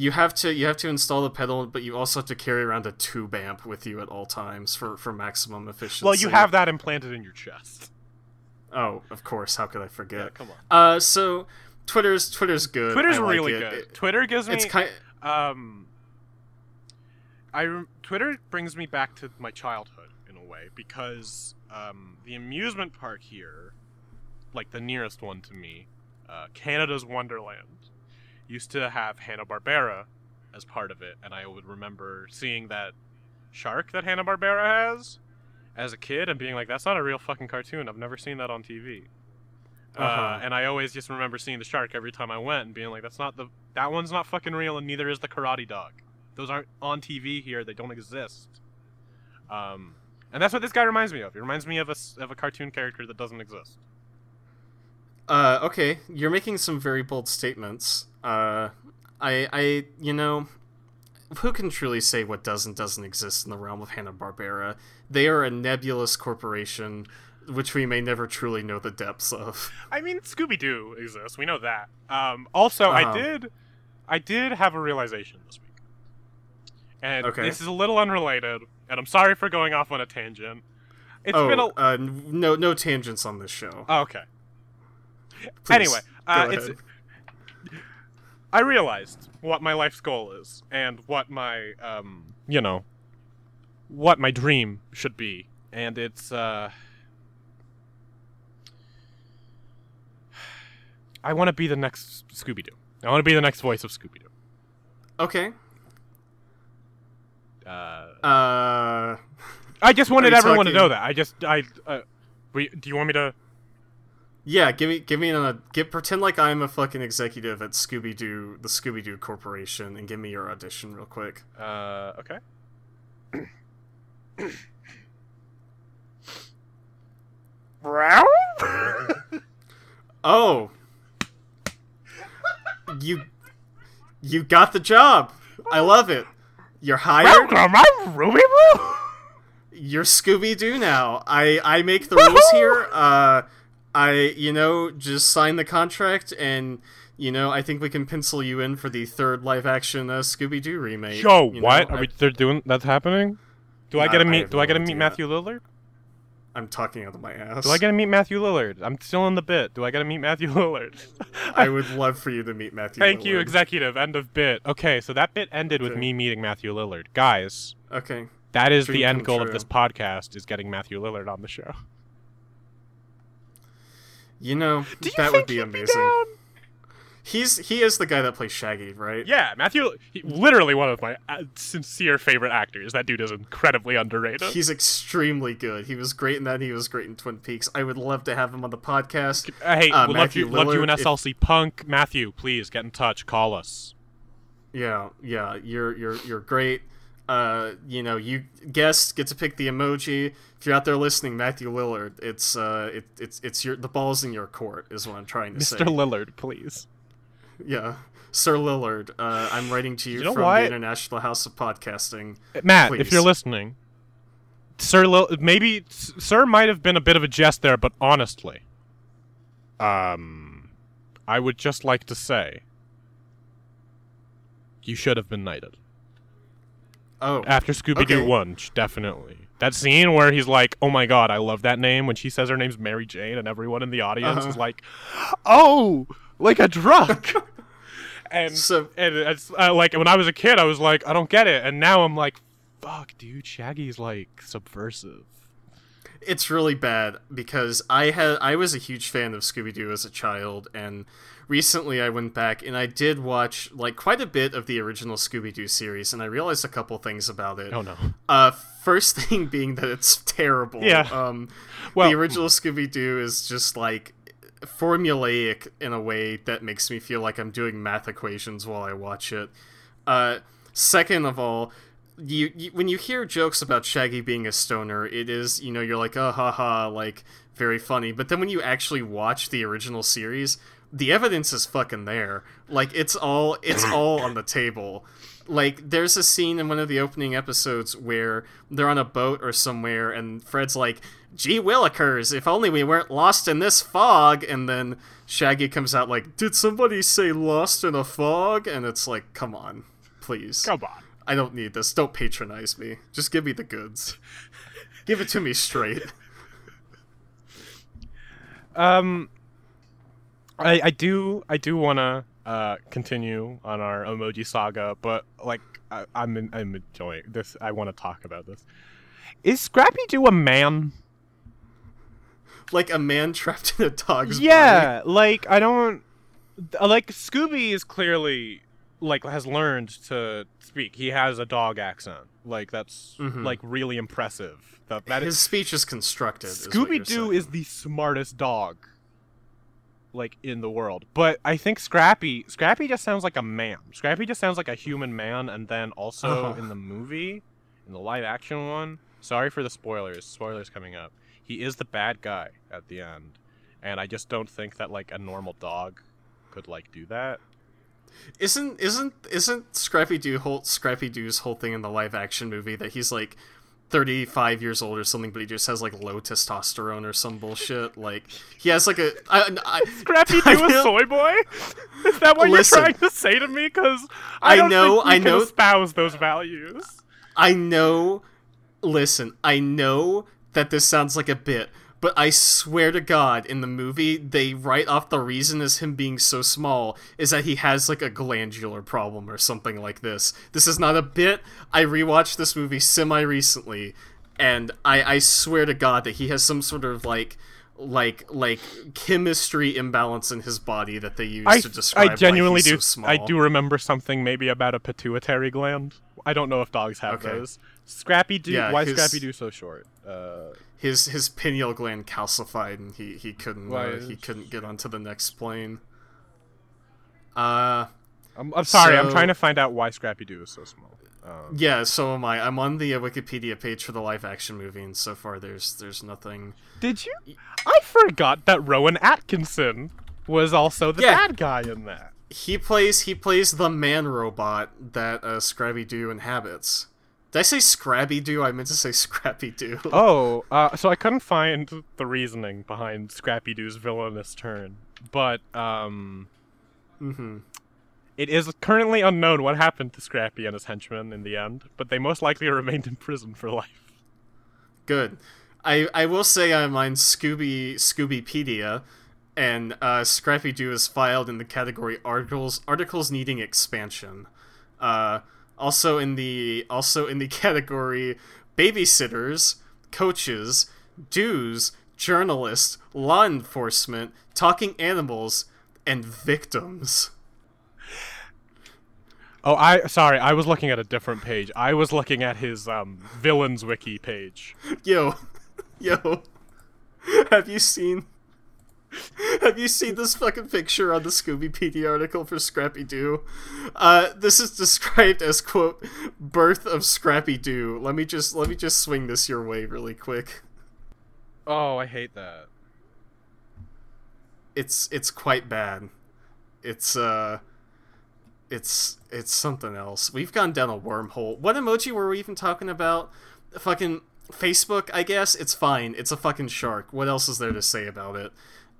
You have to you have to install the pedal, but you also have to carry around a tube amp with you at all times for for maximum efficiency. Well, you have that implanted in your chest. Oh, of course. How could I Yeah, forget? come on. Uh, so Twitter's Twitter's good. Twitter's like really it. good. It- Twitter gives me it's kind. um I Twitter brings me back to my childhood in a way because um, the amusement park here, like the nearest one to me, uh, Canada's Wonderland, used to have Hanna Barbera as part of it, and I would remember seeing that shark that Hanna Barbera has as a kid and being like, "That's not a real fucking cartoon. I've never seen that on TV." uh Uh-huh. and I always just remember seeing the shark every time I went and being like, "That's not the that one's not fucking real, and neither is the Karate Dog. Those aren't on TV here. They don't exist." Um, and that's what this guy reminds me of. He reminds me of a of a cartoon character that doesn't exist. Uh, okay, you're making some very bold statements. Uh, I, I, you know, who can truly say what does and doesn't exist in the realm of Hanna Barbera? They are a nebulous corporation, which we may never truly know the depths of. [laughs] I mean, Scooby Doo exists. We know that. Um, also, I Uh-huh. did, I did have a realization this week, and Okay. this is a little unrelated. And I'm sorry for going off on a tangent. It's oh, been a uh, no, no tangents on this show. oh, okay. Please, anyway, uh, it's. I realized what my life's goal is and what my um, you know, what my dream should be, and it's uh. I want to be the next Scooby Doo. I want to be the next voice of Scooby Doo. Okay. Uh, Uh, I just wanted Are you everyone to know that. I just I uh, we, do you want me to? Yeah, give me, give me a, get pretend like I'm a fucking executive at Scooby Doo, the Scooby Doo Corporation, and give me your audition real quick. Uh, okay. Oh, you, you got the job. I love it. You're hired. Am I Ruby Boo. You're Scooby Doo now. I I make the rules here. Uh, I you know just sign the contract, and you know I think we can pencil you in for the third live action uh, Scooby Doo remake. Yo, you what? know? Are I, we? They're doing. That's happening. Do I I- get to meet? have do I get to meet. Matthew Lillard? I'm talking out of my ass. Do I get to meet Matthew Lillard? I'm still in the bit. Do I get to meet Matthew [laughs] Lillard? I would love for you to meet Matthew. Thank you, executive. End of bit. Okay, so that bit ended with me meeting Matthew Lillard. Guys, Okay. that is Dream the end goal of this podcast: is getting Matthew Lillard on the show. You know Do you that would be amazing. down? He's he is the guy that plays Shaggy, right? Yeah, Matthew. He, literally one of my uh, sincere favorite actors. That dude is incredibly underrated. He's extremely good. He was great in that. He was great in Twin Peaks. I would love to have him on the podcast. Hey, Uh, we love Matthew you, love you in Lillard, if- SLC Punk. Matthew, please get in touch. Call us. Yeah, yeah, you're you're you're great. Uh, you know, you guests get to pick the emoji. If you're out there listening, Matthew Lillard, it's uh, it, it's it's your the ball's in your court, is what I'm trying to Mr. say. Mr. Lillard, please. yeah, Sir Lillard. Uh, I'm writing to you, You know from what? the International House of Podcasting. Matt, if you're listening, Sir, Lil- maybe Sir might have been a bit of a jest there, but honestly, um, I would just like to say, you should have been knighted Oh, after Scooby Doo Okay. One, definitely. That scene where he's like, "Oh my God, I love that name," when she says her name's Mary Jane, and everyone in the audience Uh-huh. is like, "Oh, like a drunk." [laughs] and So- and it's uh, like when I was a kid, I was like, I don't get it, and now I'm like, fuck, dude, Shaggy's like subversive. it's really bad because I had I was a huge fan of Scooby Doo as a child, and recently I went back and I did watch like quite a bit of the original Scooby Doo series, and I realized a couple things about it. Oh no. Uh, first [laughs] thing being that it's terrible. Yeah. Um, Well- the original Scooby Doo is just like formulaic in a way that makes me feel like I'm doing math equations while I watch it. Uh, second of all, you, you when you hear jokes about Shaggy being a stoner, it is you know you're like oh ha ha like very funny, but then when you actually watch the original series, the evidence is fucking there. Like it's all it's [clears throat] all on the table. Like there's a scene in one of the opening episodes where they're on a boat or somewhere, and Fred's like, "Gee willikers, if only we weren't lost in this fog." And then Shaggy comes out like, "Did somebody say lost in a fog?" And it's like, "Come on, please." Come on. I don't need this. Don't patronize me. Just give me the goods. give it to me straight. [laughs] Um, I I do I do wanna uh continue on our emoji saga, but like I, I'm in, I'm enjoying this. I want to talk about this. Is Scrappy Doo a man? Like a man trapped in a dog's body. Yeah, like I don't like Scooby is clearly like has learned to speak. He has a dog accent. Like that's Mhm. like really impressive. That that His is speech is constructed. Scooby Doo is the smartest dog like in the world. But I think Scrappy Scrappy just sounds like a man. Scrappy just sounds like a human man and then also Uh-huh. [laughs] in the movie, in the live action one, sorry for the spoilers. Spoilers coming up. He is the bad guy at the end. And I just don't think that like a normal dog could like do that. Isn't isn't isn't Scrappy Doo whole Scrappy Doo's whole thing in the live action movie that he's like thirty five years old or something, but he just has like low testosterone or some bullshit. Like he has like a I, I, Scrappy [laughs] I Doo a soy boy? Is that what Listen. you're trying to say to me? Because I, I know- I know- espouse those values. I know. Listen, I know that this sounds like a bit, but I swear to God, in the movie, they write off the reason as him being so small is that he has like a glandular problem or something like this. This is not a bit. I rewatched this movie semi recently, and I, I swear to God that he has some sort of like. Like like chemistry imbalance in his body that they use I, to describe I genuinely why he's do. So small. I do remember something maybe about a pituitary gland. I don't know if dogs have Okay. those. Scrappy Doo. Yeah, why his- Scrappy Doo so short? Uh, his his pineal gland calcified and he he couldn't uh, he couldn't get onto the next plane. Uh I'm, I'm sorry. I'm trying to find out why Scrappy Doo is so small. Um, yeah, so am I. I'm on the uh, Wikipedia page for the live action movie, and so far there's there's nothing. did you? I forgot that Rowan Atkinson was also the Yeah. bad guy in that. He plays he plays the man robot that uh, Scrabby Doo inhabits. Did I say Scrabby Doo? I meant to say Scrappy Doo. Oh, uh, so I couldn't find the reasoning behind Scrappy Doo's villainous turn, but um, hmm it is currently unknown what happened to Scrappy and his henchmen in the end. But they most likely [laughs] remained in prison for life. Good. I I will say I'm on Scooby Scoobypedia, and uh, Scrappy Doo is filed in the category articles articles needing expansion. Uh, also in the also in the [laughs] category babysitters, coaches, dues, journalists, law enforcement, talking animals, and victims. Oh, I sorry, I was looking at a different page. I was looking at his um, villains wiki page. Yo, [laughs] yo, have you seen? [laughs] Have you seen this fucking picture on the Scoobypedia article for Scrappy Doo? Uh, this is described as quote "birth of Scrappy Doo." Let me just let me just swing this your way really quick. Oh, I hate that. It's it's quite bad. It's uh, it's it's something else. We've gone down a wormhole. What emoji were we even talking about? Fucking Facebook, I guess. It's fine. It's a fucking shark. What else is there to say about it?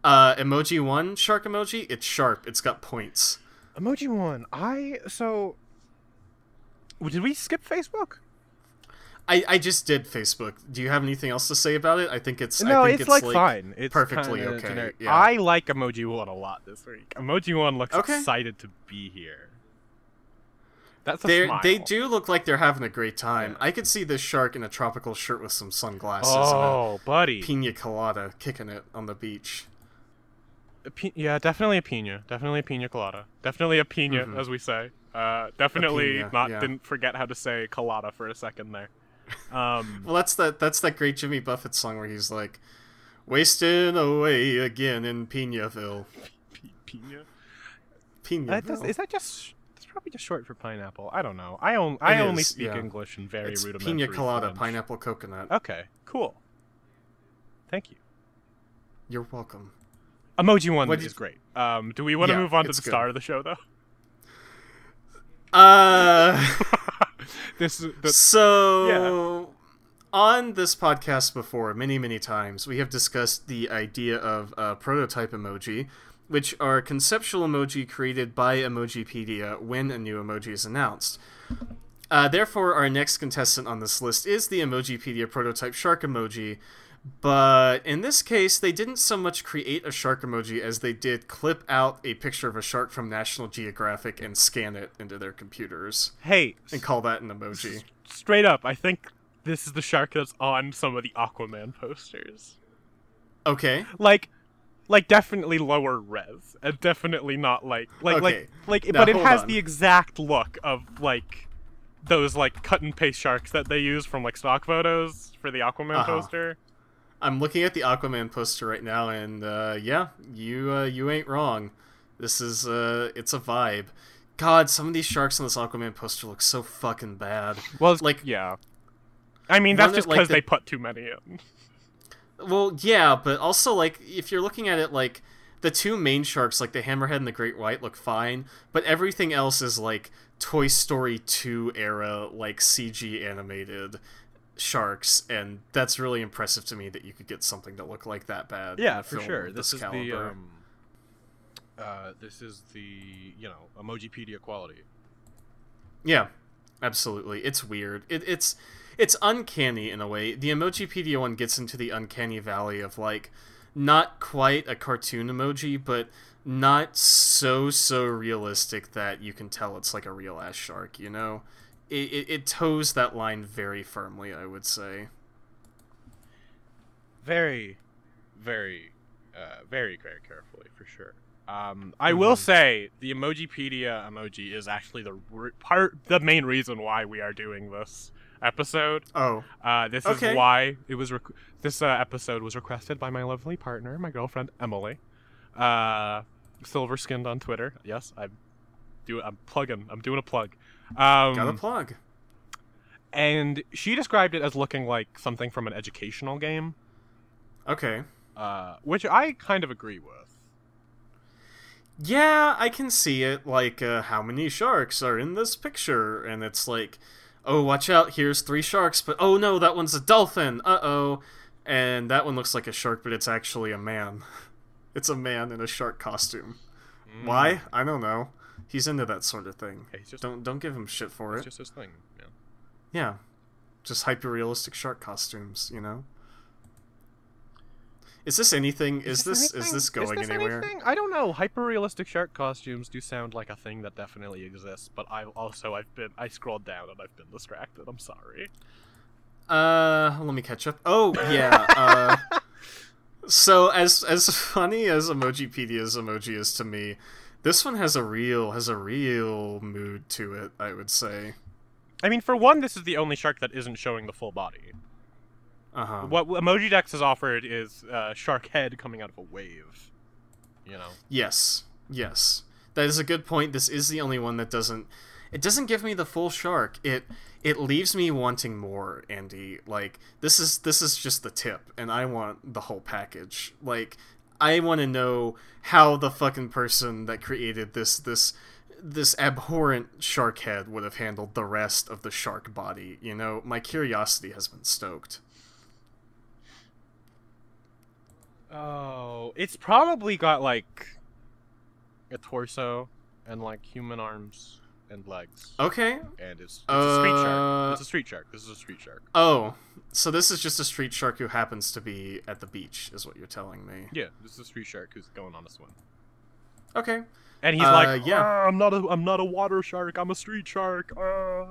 Uh, emoji one, shark emoji. It's sharp. It's got points. Emoji one. I so. Did we skip Facebook? I, I just did Facebook. Do you have anything else to say about it? I think it's No, I think it's, like, fine. It's perfectly okay, yeah. I like Emoji One a lot this week. Emoji One looks Okay. excited to be here. That's They they do look like they're having a great time. Yeah. I could see this shark in a tropical shirt with some sunglasses Oh, buddy. pina colada kicking it on the beach. Yeah, definitely a pina. Definitely a pina colada. Definitely a pina, Mhm. as we say. Uh, definitely pina, not. yeah. Didn't forget how to say colada for a second there. Um, [laughs] Well, that's that that's that great Jimmy Buffett song where he's like, "Wasting away again in Pinaville." pi- pina. Does, is that just? That's probably just short for pineapple. I don't know. I on, I It only is, speak yeah. English in very it's rudimentary. pina colada, French. pineapple coconut. Okay, cool. Thank you. You're welcome. Emoji one What is great. Um, do we want to Yeah, move on to the good. star of the show though? Uh, [laughs] this is the, so on this podcast before, many many times, we have discussed the idea of uh, prototype emoji, which are conceptual emoji created by Emojipedia when a new emoji is announced. Uh, therefore, our next contestant on this list is the Emojipedia prototype shark emoji. But in this case, they didn't so much create a shark emoji as they did clip out a picture of a shark from National Geographic and scan it into their computers hey, and call that an emoji. straight up, I think this is the shark that's on some of the Aquaman posters. Okay. Like, like definitely lower res, and definitely not like like Okay. like like. Now, but it has on. the exact look of like those like cut and paste sharks that they use from like stock photos for the Aquaman Uh-huh. poster. I'm looking at the Aquaman poster right now, and uh, yeah, you uh, you ain't wrong. This is uh, it's a vibe. God, some of these sharks on this Aquaman poster look so fucking bad. Well, Like- yeah. I mean, that's just because the- they put too many in. Well, yeah, but also like if you're looking at it like the two main sharks, like the hammerhead and the great white, look fine, but everything else is like Toy Story 2 era, like CG animated sharks, and that's really impressive to me that you could get something that looked like that bad. Yeah, for sure. of This is the um, uh, this is the you know emojipedia quality. Yeah, absolutely. It's weird. It, it's it's uncanny in a way. The Emojipedia one gets into the uncanny valley of like not quite a cartoon emoji, but not so so realistic that you can tell it's like a real ass shark. You know, it it, it toes that line very firmly. I would say. Very, very, uh, very, very carefully for sure. Um, I will say the Emojipedia emoji is actually the re- part, the main reason why we are doing this episode. Oh, Uh, this Okay. is why it was. Rec- this uh, episode was requested by my lovely partner, my girlfriend Emily, uh, silver skinned on Twitter. Yes, I do. I'm plugging. I'm doing a plug. Um, got a plug. and she described it as looking like something from an educational game, Okay. uh, which I kind of agree with. Yeah, I can see it. Like, uh, how many sharks are in this picture? And it's like, oh, watch out, here's three sharks, but oh no, that one's a dolphin. Uh oh. And that one looks like a shark, but it's actually a man. [laughs] It's a man in a shark costume. Why? I don't know. He's into that sort of thing. Hey, it's just, Don't don't give him shit for it's it. just his thing. Yeah. Yeah. Just hyper realistic shark costumes, you know? Is this anything? Is, this is anything? this going this anywhere? anything? I don't know. Hyper realistic shark costumes do sound like a thing that definitely exists, but I also I've been I scrolled down and I've been distracted. I'm sorry. Uh, let me catch up. Oh yeah. Uh, [laughs] so as as funny as Emojipedia's emoji is to me, this one has a real has a real mood to it. I would say. I mean, for one, this is the only shark that isn't showing the full body. Uh huh. What Emoji Dex has offered is uh, shark head coming out of a wave. You know. Yes. Yes. That is a good point. This is the only one that doesn't. It doesn't give me the full shark. It it leaves me wanting more, Andi. Like this is this is just the tip, and I want the whole package. Like I want to know how the fucking person that created this this this abhorrent shark head would have handled the rest of the shark body. You know, my curiosity has been stoked. Oh, it's probably got like a torso and like human arms and legs. Okay. And it's, it's a street Uh, shark. It's a street shark. This is a street shark. Oh, so this is just a street shark who happens to be at the beach, is what you're telling me. Yeah, this is a street shark who's going on a swim. Okay. And he's Uh, like, yeah. "Ah, I'm not a I'm not a water shark. I'm a street shark." ah."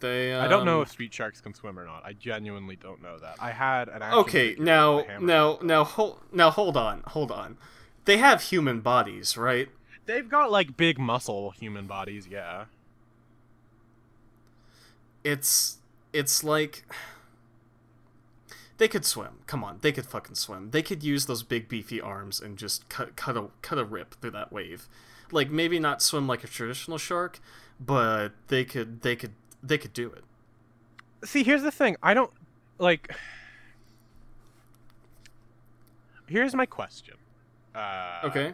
They. I don't know um, if street sharks can swim or not. I genuinely don't know that. I had an action Okay, figure now, with now, now, hold, now, hold on, hold on. They have human bodies, right? They've got like big muscle human bodies. Yeah. It's, it's like. They could swim. Come on, they could fucking swim. They could use those big beefy arms and just cut, cut a, cut a rip through that wave. Like maybe not swim like a traditional shark, but they could, they could, they could do it. See, here's the thing. I don't like. [sighs] Here's my question. Uh, Okay.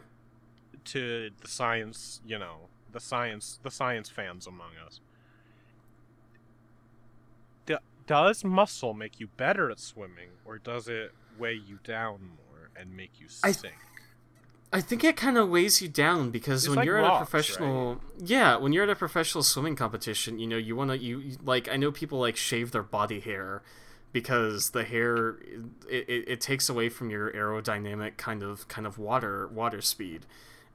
To the science, you know, the science, the science fans among us. D- does muscle make you better at swimming, or does it weigh you down more and make you I- sink? I think it kind of weighs you down because It's when like you're at a rocks, professional, yeah, when you're at a professional swimming competition, you know, you want to you you- like I know people like shave their body hair because the hair it, it, it takes away from your aerodynamic kind of kind of water water speed.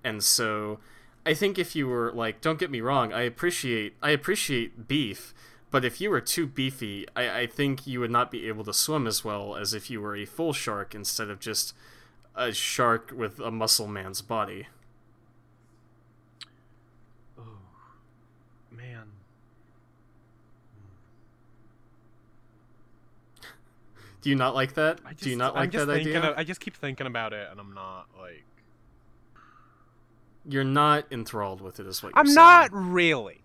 And so I think if you were like don't get me wrong, I appreciate I appreciate beef, But if you were too beefy, I, I think you would not be able to swim as well as if you were a full shark instead of just a shark with a muscle man's body. Oh, man. Do you not like that? Just, Do you not like that idea? of- I just keep thinking about it, and I'm not like. You're not enthralled with it, is what you're I'm saying. not really.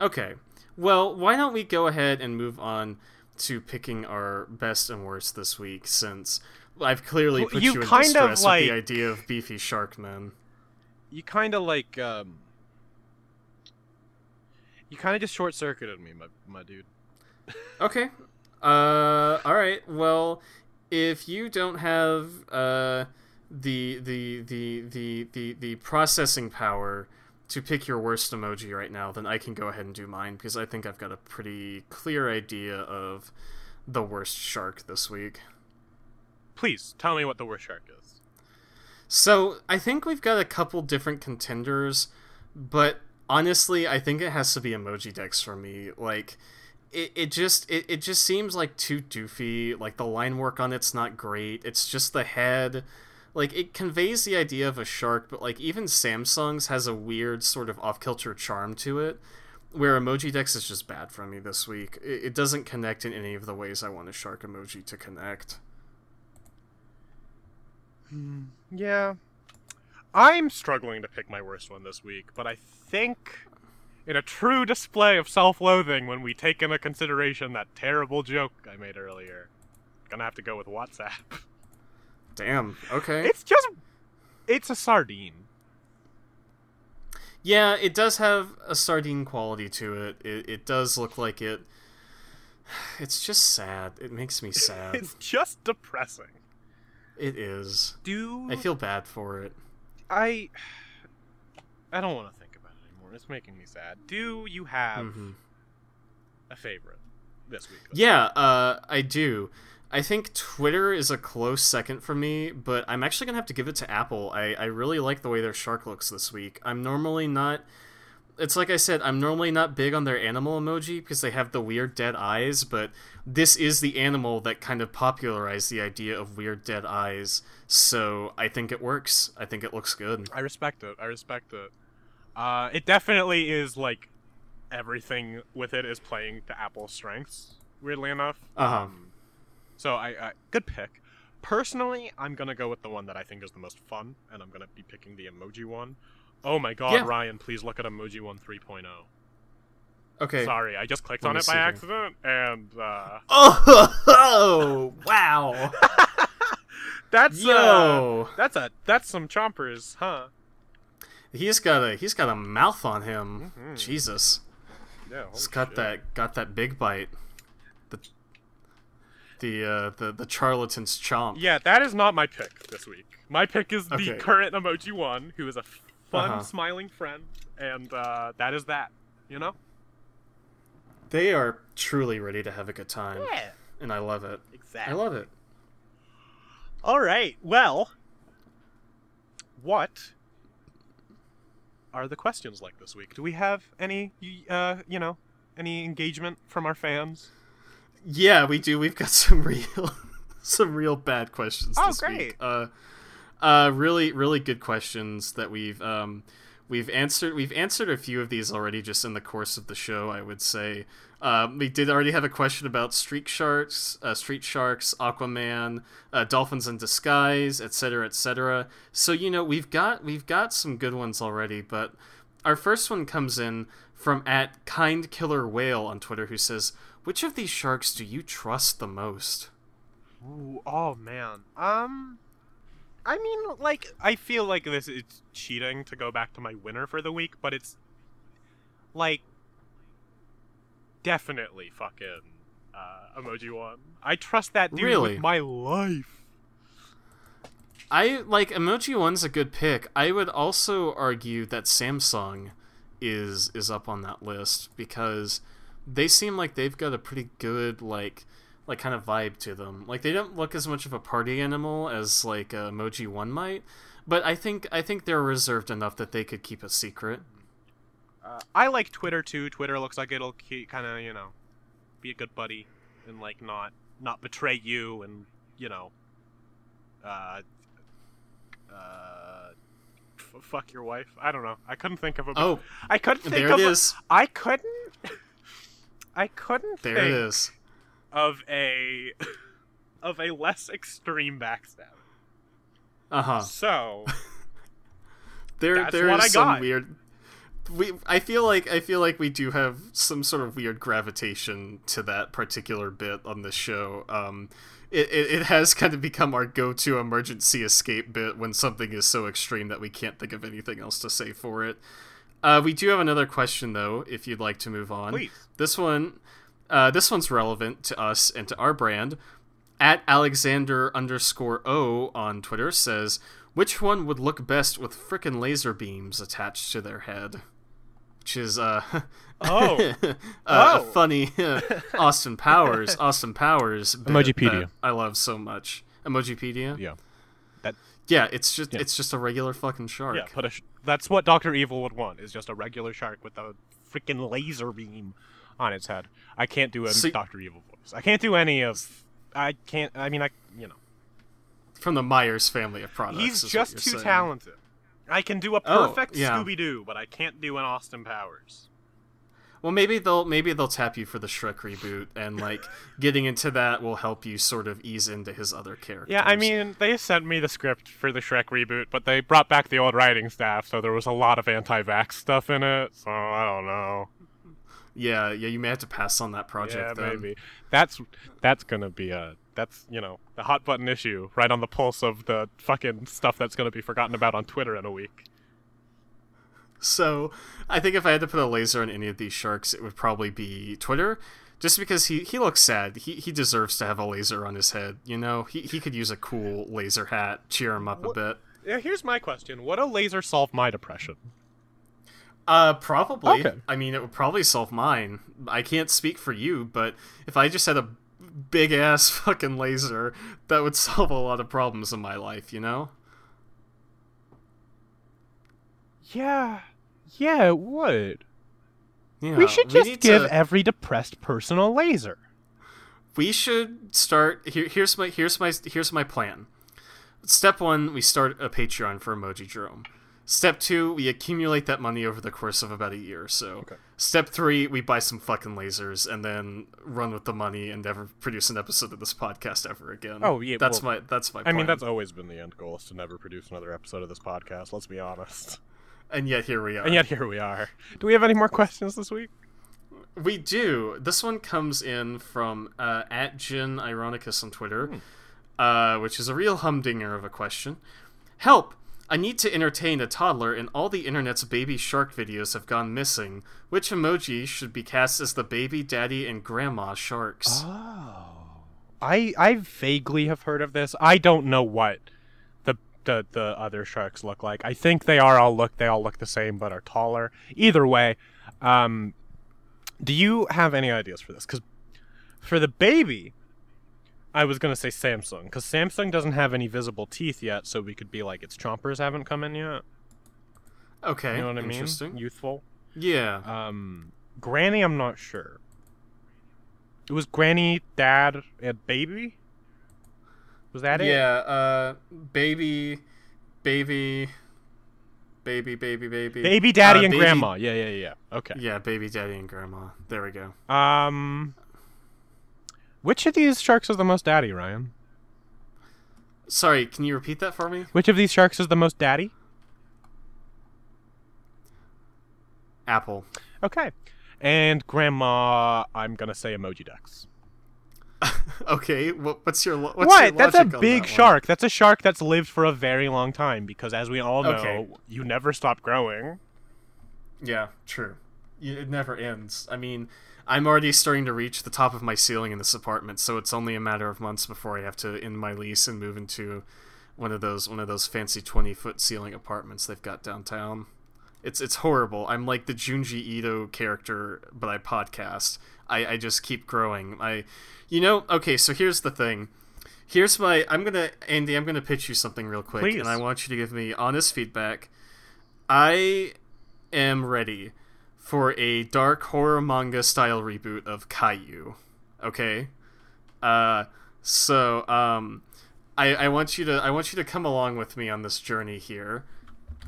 Okay. Well, why don't we go ahead and move on to picking our best and worst this week, since I've clearly Well, put you you, in kind of, distress with the idea of beefy shark men. You kind of like. um... You kind of just short circuited me, my my dude. [laughs] Okay. Uh. All right. Well, if you don't have uh the the the the the the processing power to pick your worst emoji right now, then I can go ahead and do mine because I think I've got a pretty clear idea of the worst shark this week. Please tell me what the worst shark is. So I think we've got a couple different contenders, but honestly, I think it has to be Emojidex for me. Like, it, it just it, it just seems like too doofy. Like the line work on it's not great. It's just the head. Like it conveys the idea of a shark, but like even Samsung's has a weird sort of off kilter charm to it. Where Emojidex is just bad for me this week. It, it doesn't connect in any of the ways I want a shark emoji to connect. Hmm. Yeah. I'm struggling to pick my worst one this week, but I think in a true display of self-loathing when we take into consideration that terrible joke I made earlier, gonna have to go with WhatsApp. [laughs] Damn. Okay. It's just it's a sardine. Yeah, it does have a sardine quality to it. It, it does look like it. [sighs] It's just sad. It makes me sad. [laughs] It's just depressing. it is. Do I feel bad for it. I I don't want to think about it anymore. It's making me sad. Do you have Mhm. a favorite this week? Yeah, uh, I do. I think Twitter is a close second for me, but I'm actually gonna have to give it to Apple. I, I really like the way their shark looks this week. I'm normally not. It's like I said, I'm normally not big on their animal emoji because they have the weird dead eyes, but this is the animal that kind of popularized the idea of weird dead eyes. So I think it works. I think it looks good. I respect it. I respect it. Uh, it definitely is like everything with it is playing to Apple's strengths. Weirdly enough. Uh huh. Um, so I, I good pick. Personally, I'm gonna go with the one that I think is the most fun, and I'm gonna be picking the emoji one. Oh my god, Yeah. Ryan, please look at emoji one 3.0. Okay. Sorry, I just clicked Let on it by see here. accident, and uh, Oh, [laughs] wow. [laughs] that's uh, Yo. that's a that's some chompers, huh? He's got a he's got a mouth on him. Mhm. Jesus. Yeah, holy got shit. that got that big bite. The uh the the charlatan's chomp. Yeah, that is not my pick this week. My pick is the Okay. current emoji one, who is a fun, Uh-huh. smiling friend, and uh, that is that. You know? They are truly ready to have a good time. Yeah, And I love it. exactly. I love it. All right. Well, what are the questions like this week? Do we have any, uh, you know, any engagement from our fans? Yeah, we do. We've got [laughs] some real some real bad questions Oh, this great. week. Uh uh really really good questions that we've um we've answered we've answered a few of these already just in the course of the show, I would say. Um, we did already have a question about street sharks, uh, street sharks, Aquaman, uh, dolphins in disguise, etc., etc. So you know we've got we've got some good ones already, but our first one comes in from at kind killer whale on Twitter, who says, "Which of these sharks do you trust the most?" Ooh, oh man. Um I mean like I feel like this is cheating to go back to my winner for the week, but it's like definitely fucking uh, emoji one. I trust that dude Really? with my life. I like emoji one's a good pick. I would also argue that Samsung is is up on that list because they seem like they've got a pretty good like like kind of vibe to them. Like they don't look as much of a party animal as like uh, emoji one might, but I think I think they're reserved enough that they could keep a secret. Uh, I like Twitter too. Twitter looks like it'll kind of you know be a good buddy and like not not betray you and you know uh uh f- fuck your wife. I don't know. I couldn't think of a. Oh, I couldn't think there of. it a- is. I couldn't. I couldn't There think it is. of a [laughs] of a less extreme backstab. Uh huh. So [laughs] There, there is some got. weird. We, I feel like I feel like we do have some sort of weird gravitation to that particular bit on this show. Um, it, it, it has kind of become our go-to emergency escape bit when something is so extreme that we can't think of anything else to say for it. Uh, we do have another question though, if you'd like to move on. Please. This one, uh, this one's relevant to us and to our brand. At Alexander underscore O on Twitter says, which one would look best with frickin' laser beams attached to their head? Which is uh, [laughs] Oh. uh, Oh. a funny Austin Powers, [laughs] Austin Powers bit Emojipedia. I love so much. Emojipedia. yeah, that Yeah, it's just Yeah. it's just a regular fucking shark. yeah. Put a. That's what Doctor Evil would want. Is just a regular shark with a freaking laser beam on its head. I can't do a So- Doctor Evil voice. I can't do any of. I can't. I mean, I you know. From the Myers family of products. He's just too saying. talented. I can do a Oh, perfect yeah. Scooby Doo, but I can't do an Austin Powers. Well, maybe they'll maybe they'll tap you for the Shrek reboot, and like [laughs] getting into that will help you sort of ease into his other characters. Yeah, I mean, they sent me the script for the Shrek reboot, but they brought back the old writing staff, so there was a lot of anti-vax stuff in it. So I don't know. yeah, yeah, you may have to pass on that project. yeah, then. maybe that's that's gonna be a that's you know the hot button issue right on the pulse of the fucking stuff that's gonna be forgotten about on Twitter in a week. So, I think if I had to put a laser on any of these sharks, it would probably be Twitter, just because he he looks sad. He he deserves to have a laser on his head. You know, he he could use a cool laser hat, cheer him up a bit. Yeah, here's my question: Would a laser solve my depression? Uh, probably. Okay. I mean, it would probably solve mine. I can't speak for you, but if I just had a big ass [laughs] fucking laser, that would [laughs] solve a lot of problems in my life. You know. Yeah, yeah, it would. Yeah, we should just need give to- every depressed person a laser. we should start here, here's my here's my here's my plan step one we start a patreon for Emojidrome step two we accumulate that money over the course of about a year or so Okay. step three we buy some fucking lasers and then run with the money and never produce an episode of this podcast ever again Oh, yeah, that's well, my that's my I mean, that's always been the end goal is to never produce another episode of this podcast. Let's be honest. And yet here we are And yet here we are. Do we have any more questions this week? We do. This one comes in from uh, at Jin Ironicus on Twitter, uh, which is a real humdinger of a question. Help! I need to entertain a toddler, and all the internet's baby shark videos have gone missing. Which emoji should be cast as the baby, daddy, and grandma sharks? Oh. I I vaguely have heard of this. I don't know what the the the other sharks look like. I think they are all look they all look the same but are taller. Either way, um do you have any ideas for this? Cuz for the baby I was going to say Samsung cuz Samsung doesn't have any visible teeth yet, so we could be like its chompers haven't come in yet. okay, You know what I mean? interesting. Youthful. Yeah. Um, Granny, I'm not sure. It was Granny, Dad, and Baby. Was that it? yeah, uh, baby, baby, baby, baby, baby. Baby, Daddy, Uh, and baby- Grandma. Yeah, yeah, yeah. Okay. Yeah, baby, daddy, and grandma. There we go. Um, which of these sharks is the most daddy, Ryan? Sorry, can you repeat that for me? Which of these sharks is the most daddy? Apple. Okay. And Grandma, I'm gonna say Emojidex. [laughs] Okay, what, what's your what's what? Your That's a big that one? shark. That's a shark that's lived for a very long time because, as we all know, Okay. you never stop growing. Yeah, true. It never ends. I mean, I'm already starting to reach the top of my ceiling in this apartment, so it's only a matter of months before I have to end my lease and move into one of those one of those fancy 20 foot ceiling apartments they've got downtown. It's it's horrible. I'm like the Junji Ito character, but I podcast. I, I just keep growing. I, you know, okay. So here's the thing. Here's my. I'm gonna Andi. I'm gonna pitch you something real quick, Please. and I want you to give me honest feedback. I am ready for a dark horror manga style reboot of Caillou. Okay? Uh so um I, I want you to I want you to come along with me on this journey here.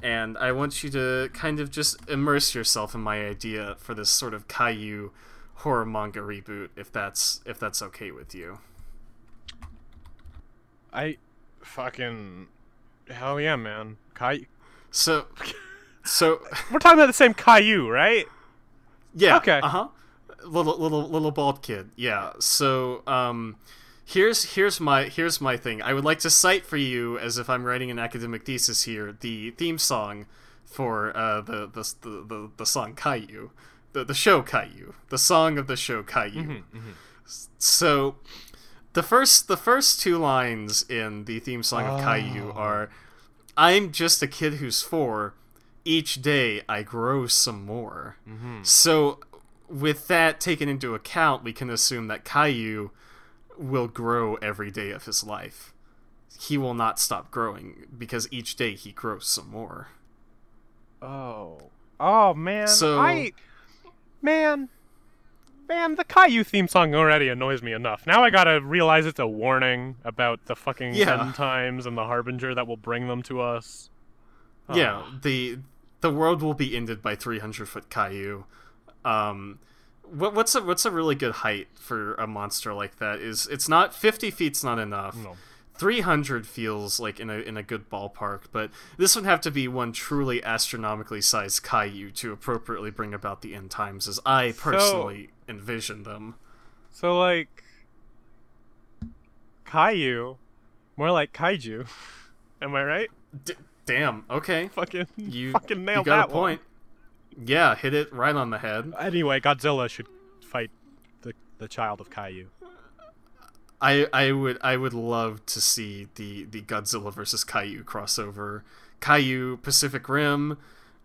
And I want you to kind of just immerse yourself in my idea for this sort of Caillou horror manga reboot if that's if that's okay with you. I fucking hell yeah, man. Kai So so [laughs] We're talking about the same Caillou, right? Yeah. Okay. Uh huh. Little little little bald kid. Yeah. So um, here's here's my here's my thing. I would like to cite for you, as if I'm writing an academic thesis here, the theme song for uh, the, the the the the song Caillou, the the show Caillou, the song of the show Caillou. Mm-hmm, mm-hmm. So the first the first two lines in the theme song of Caillou ah. are I'm just a kid who's four. Each day I grow some more. Mm-hmm. So with that taken into account, we can assume that Caillou will grow every day of his life. He will not stop growing because each day he grows some more. Oh. Oh man. So- I man Man, the Caillou theme song already annoys me enough. Now I gotta realize it's a warning about the fucking Yeah. end times and the harbinger that will bring them to us. Yeah, Oh. the the world will be ended by 300 foot Caillou. Um, what, what's a what's a really good height for a monster like that? Is it's not 50 feet's not enough. No. 300 feels like in a in a good ballpark, but this would have to be one truly astronomically sized Caillou to appropriately bring about the end times, as I personally envision them. So like Caillou, more like kaiju. [laughs] Am I right? D- damn. Okay. Fucking You fucking you nailed got that a point. Yeah, hit it right on the head. Anyway, Godzilla should fight the the child of Caillou. I I would I would love to see the the Godzilla versus Caillou crossover. Caillou Pacific Rim,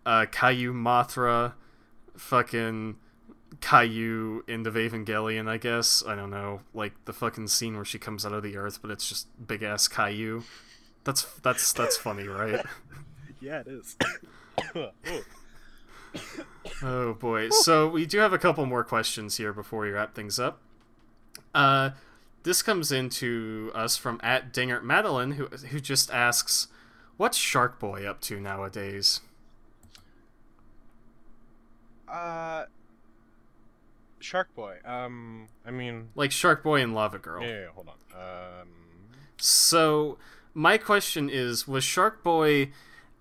uh, Caillou Mothra, fucking Caillou End of Evangelion. I guess I don't know, like the fucking scene where she comes out of the earth, but it's just big ass Caillou. That's that's that's funny, right? [laughs] Yeah, it is. [coughs] Oh boy. So we do have a couple more questions here before we wrap things up. Uh, this comes into us from at Dingert Madeline, who who just asks, "What's Shark Boy up to nowadays?" uh, Shark Boy. Um, I mean, Like Shark Boy and Lava Girl. yeah, yeah, hold on. Um, So my question is, was Shark Boy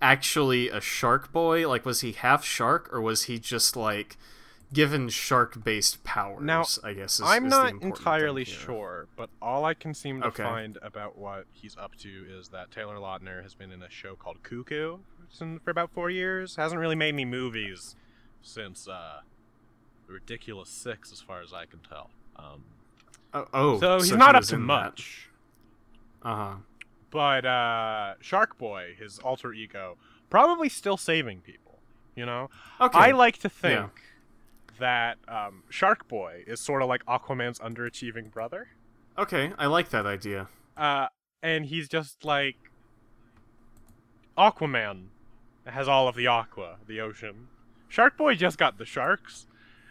actually a shark boy? Like, was he half shark, or was he just like given shark-based powers? Now, I guess is, I'm is not entirely sure, but all I can seem to Okay. find about what he's up to is that Taylor Lautner has been in a show called Cuckoo for about four years. Hasn't really made any movies since uh, The Ridiculous Six, as far as I can tell. Um, Oh, oh, so he's he not up to much. Uh-huh. But uh, Shark Boy, his alter ego, probably still saving people. You know, Okay. I like to think Yeah. That um, Shark Boy is sort of like Aquaman's underachieving brother. Okay, I like that idea. Uh, and he's just like Aquaman has all of the aqua, the ocean. Shark Boy just got the sharks,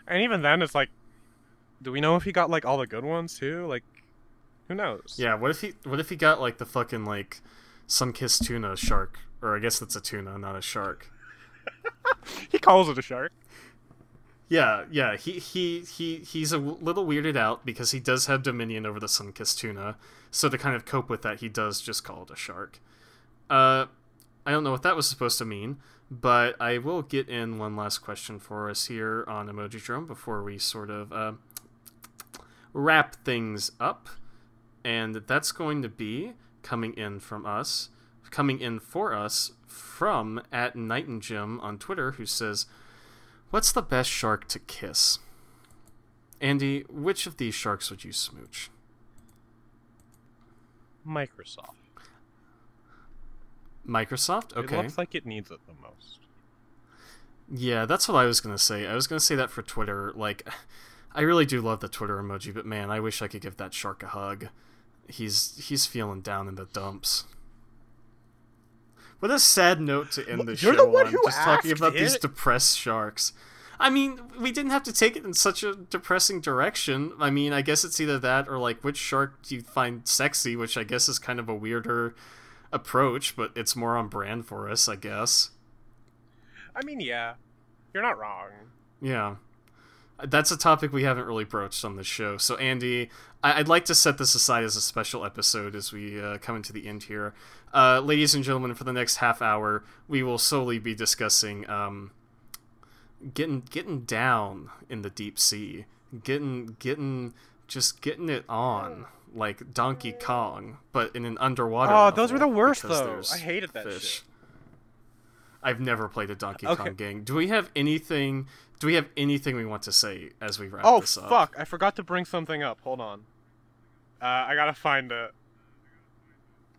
and even then, it's like, do we know if he got like all the good ones too? Like, who knows? Yeah, what if he what if he got like the fucking like sun-kissed tuna shark or I guess that's a tuna, not a shark. [laughs] he calls it a shark. Yeah, yeah, he he he he's a little weirded out because he does have dominion over the sun-kissed tuna. So to kind of cope with that, he does just call it a shark. Uh I don't know what that was supposed to mean, but I will get in one last question for us here on Emojidrome before we sort of uh, wrap things up. And that's going to be coming in from us, coming in for us from at Night and Jim on Twitter, who says, What's the best shark to kiss? Andi, which of these sharks would you smooch? Microsoft. Microsoft? Okay. It looks like it needs it the most. Yeah, that's what I was gonna say. I was gonna say that for Twitter. Like, [laughs] I really do love the Twitter emoji, but man, I wish I could give that shark a hug. He's he's feeling down in the dumps. What a sad note to end the You're show the one on. who Just talking about these depressed sharks. I mean, we didn't have to take it in such a depressing direction. I mean, I guess it's either that or like which shark do you find sexy, which I guess is kind of a weirder approach, but it's more on brand for us, I guess. I mean, yeah, you're not wrong. Yeah. That's a topic we haven't really broached on this show. So, Andi, I- would like to set this aside as a special episode as we uh, come into the end here. Uh, ladies and gentlemen, for the next half hour, we will solely be discussing um, getting getting down in the deep sea, getting getting just getting it on like Donkey Kong, but in an underwater. Oh, those were the worst though. I hated that fish. shit. I've never played a Donkey okay. Kong game. Do we have anything? Do we have anything we want to say as we wrap oh, this up? Oh fuck! I forgot to bring something up. Hold on. Uh, I gotta find it.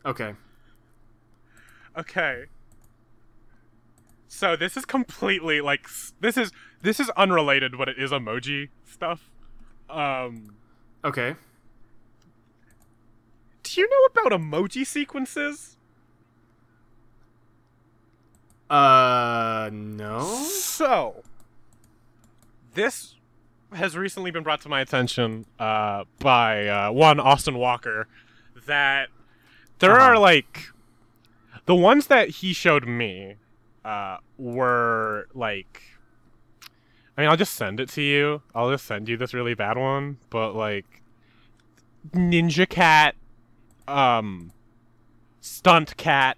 Okay. Okay. So this is completely like this is this is unrelated, but it is emoji stuff. Um. Okay. Do you know about emoji sequences? Uh, no. So, this has recently been brought to my attention uh, by uh, one Austin Walker that there uh-huh. are like the ones that he showed me uh, were like I mean I'll just send it to you. I'll just send you this really bad one, but like Ninja Cat um Stunt Cat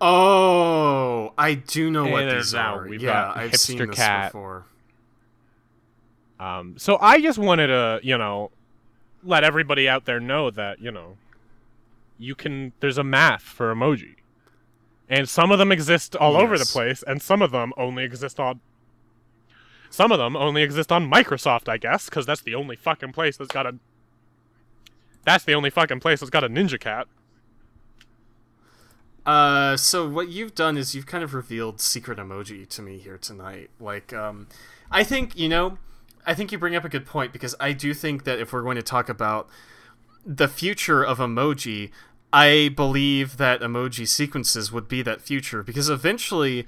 Oh, I do know what these are. We've yeah, I've seen this cat. before. Um, so I just wanted to, you know, let everybody out there know that, you know, you can. There's a math for emoji, and some of them exist all yes. over the place, and some of them only exist on. Some of them only exist on Microsoft, I guess, because that's the only fucking place that's got a. That's the only fucking place that's got a Ninja Cat. Uh, so what you've done is you've kind of revealed secret emoji to me here tonight. Like, um, I think you know I think you bring up a good point because I do think that if we're going to talk about the future of emoji, I believe that emoji sequences would be that future because eventually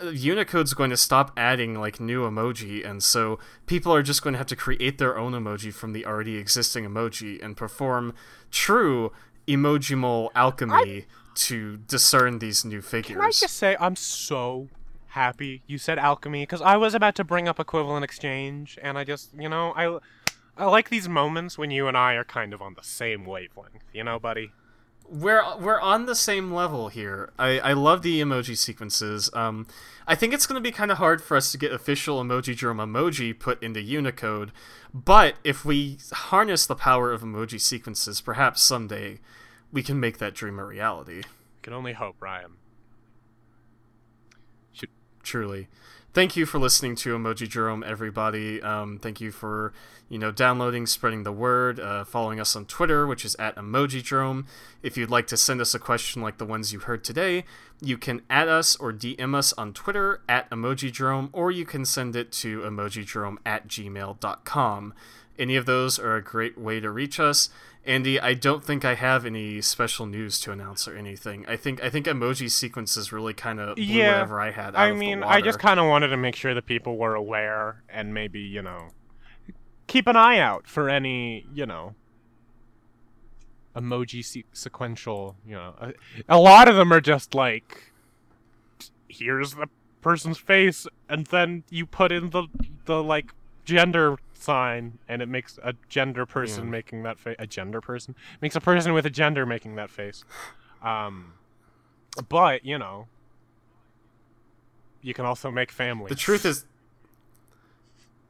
uh, Unicode's going to stop adding like new emoji, and so people are just going to have to create their own emoji from the already existing emoji and perform true emojimal alchemy I... to discern these new figures. Can I just say I'm so happy you said alchemy because I was about to bring up equivalent exchange, and I just, you know, I, I like these moments when you and I are kind of on the same wavelength, you know, buddy. We're we're on the same level here. I, I love the emoji sequences. Um, I think it's going to be kind of hard for us to get official Emojidrome emoji put into Unicode, but if we harness the power of emoji sequences, perhaps someday we can make that dream a reality. Can only hope, Ryan truly. Thank you for listening to Emojidrome, everybody. Um, thank you for you know downloading, spreading the word, uh, following us on Twitter, which is at Emojidrome. If you'd like to send us a question like the ones you heard today, you can add us or DM us on Twitter at Emojidrome, or you can send it to emojidrome at gmail.com. Any of those are a great way to reach us. Andi, I don't think I have any special news to announce or anything. I think I think emoji sequences really kind of blew yeah, whatever I had. I mean, I just kind of wanted to make sure that people were aware and maybe you know keep an eye out for any you know emoji se- sequential. You know, a, a lot of them are just like here's the person's face, and then you put in the the like gender sign and it makes a gender person yeah. making that face a gender person makes a person with a gender making that face um but you know you can also make family the truth is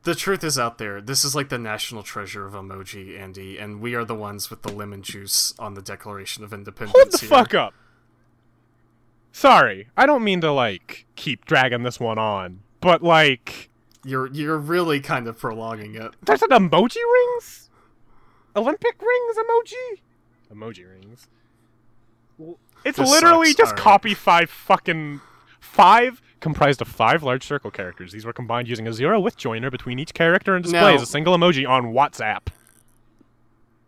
the truth is out there this is like the national treasure of emoji andi and we are the ones with the lemon juice on the declaration of independence hold the here. fuck up sorry i don't mean to like keep dragging this one on but like you're you're really kind of prolonging it. There's an emoji rings? Olympic rings emoji? Emoji rings. It's this literally sucks. just right. copy five fucking five comprised of five large circle characters. These were combined using a zero width joiner between each character and displays a single emoji on WhatsApp.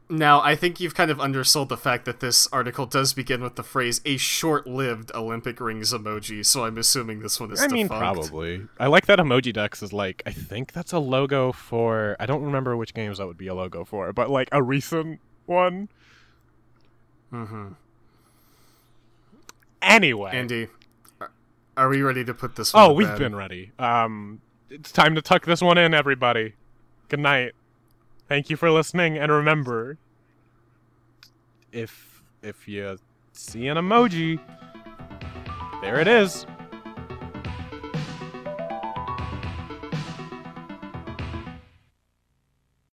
Now, I think you've kind of undersold the fact that this article does begin with the phrase "a short-lived Olympic rings emoji," so I'm assuming this one is. I mean, defunct. probably. I like that Emojidex is like. I think that's a logo for. I don't remember which games that would be a logo for, but like a recent one. Mm-hmm. Anyway. Andi, are- we ready to put this? one Oh, we've bed? been ready. Um, it's time to tuck this one in, everybody. Good night. Thank you for listening, and remember, if if you see an emoji, there it is.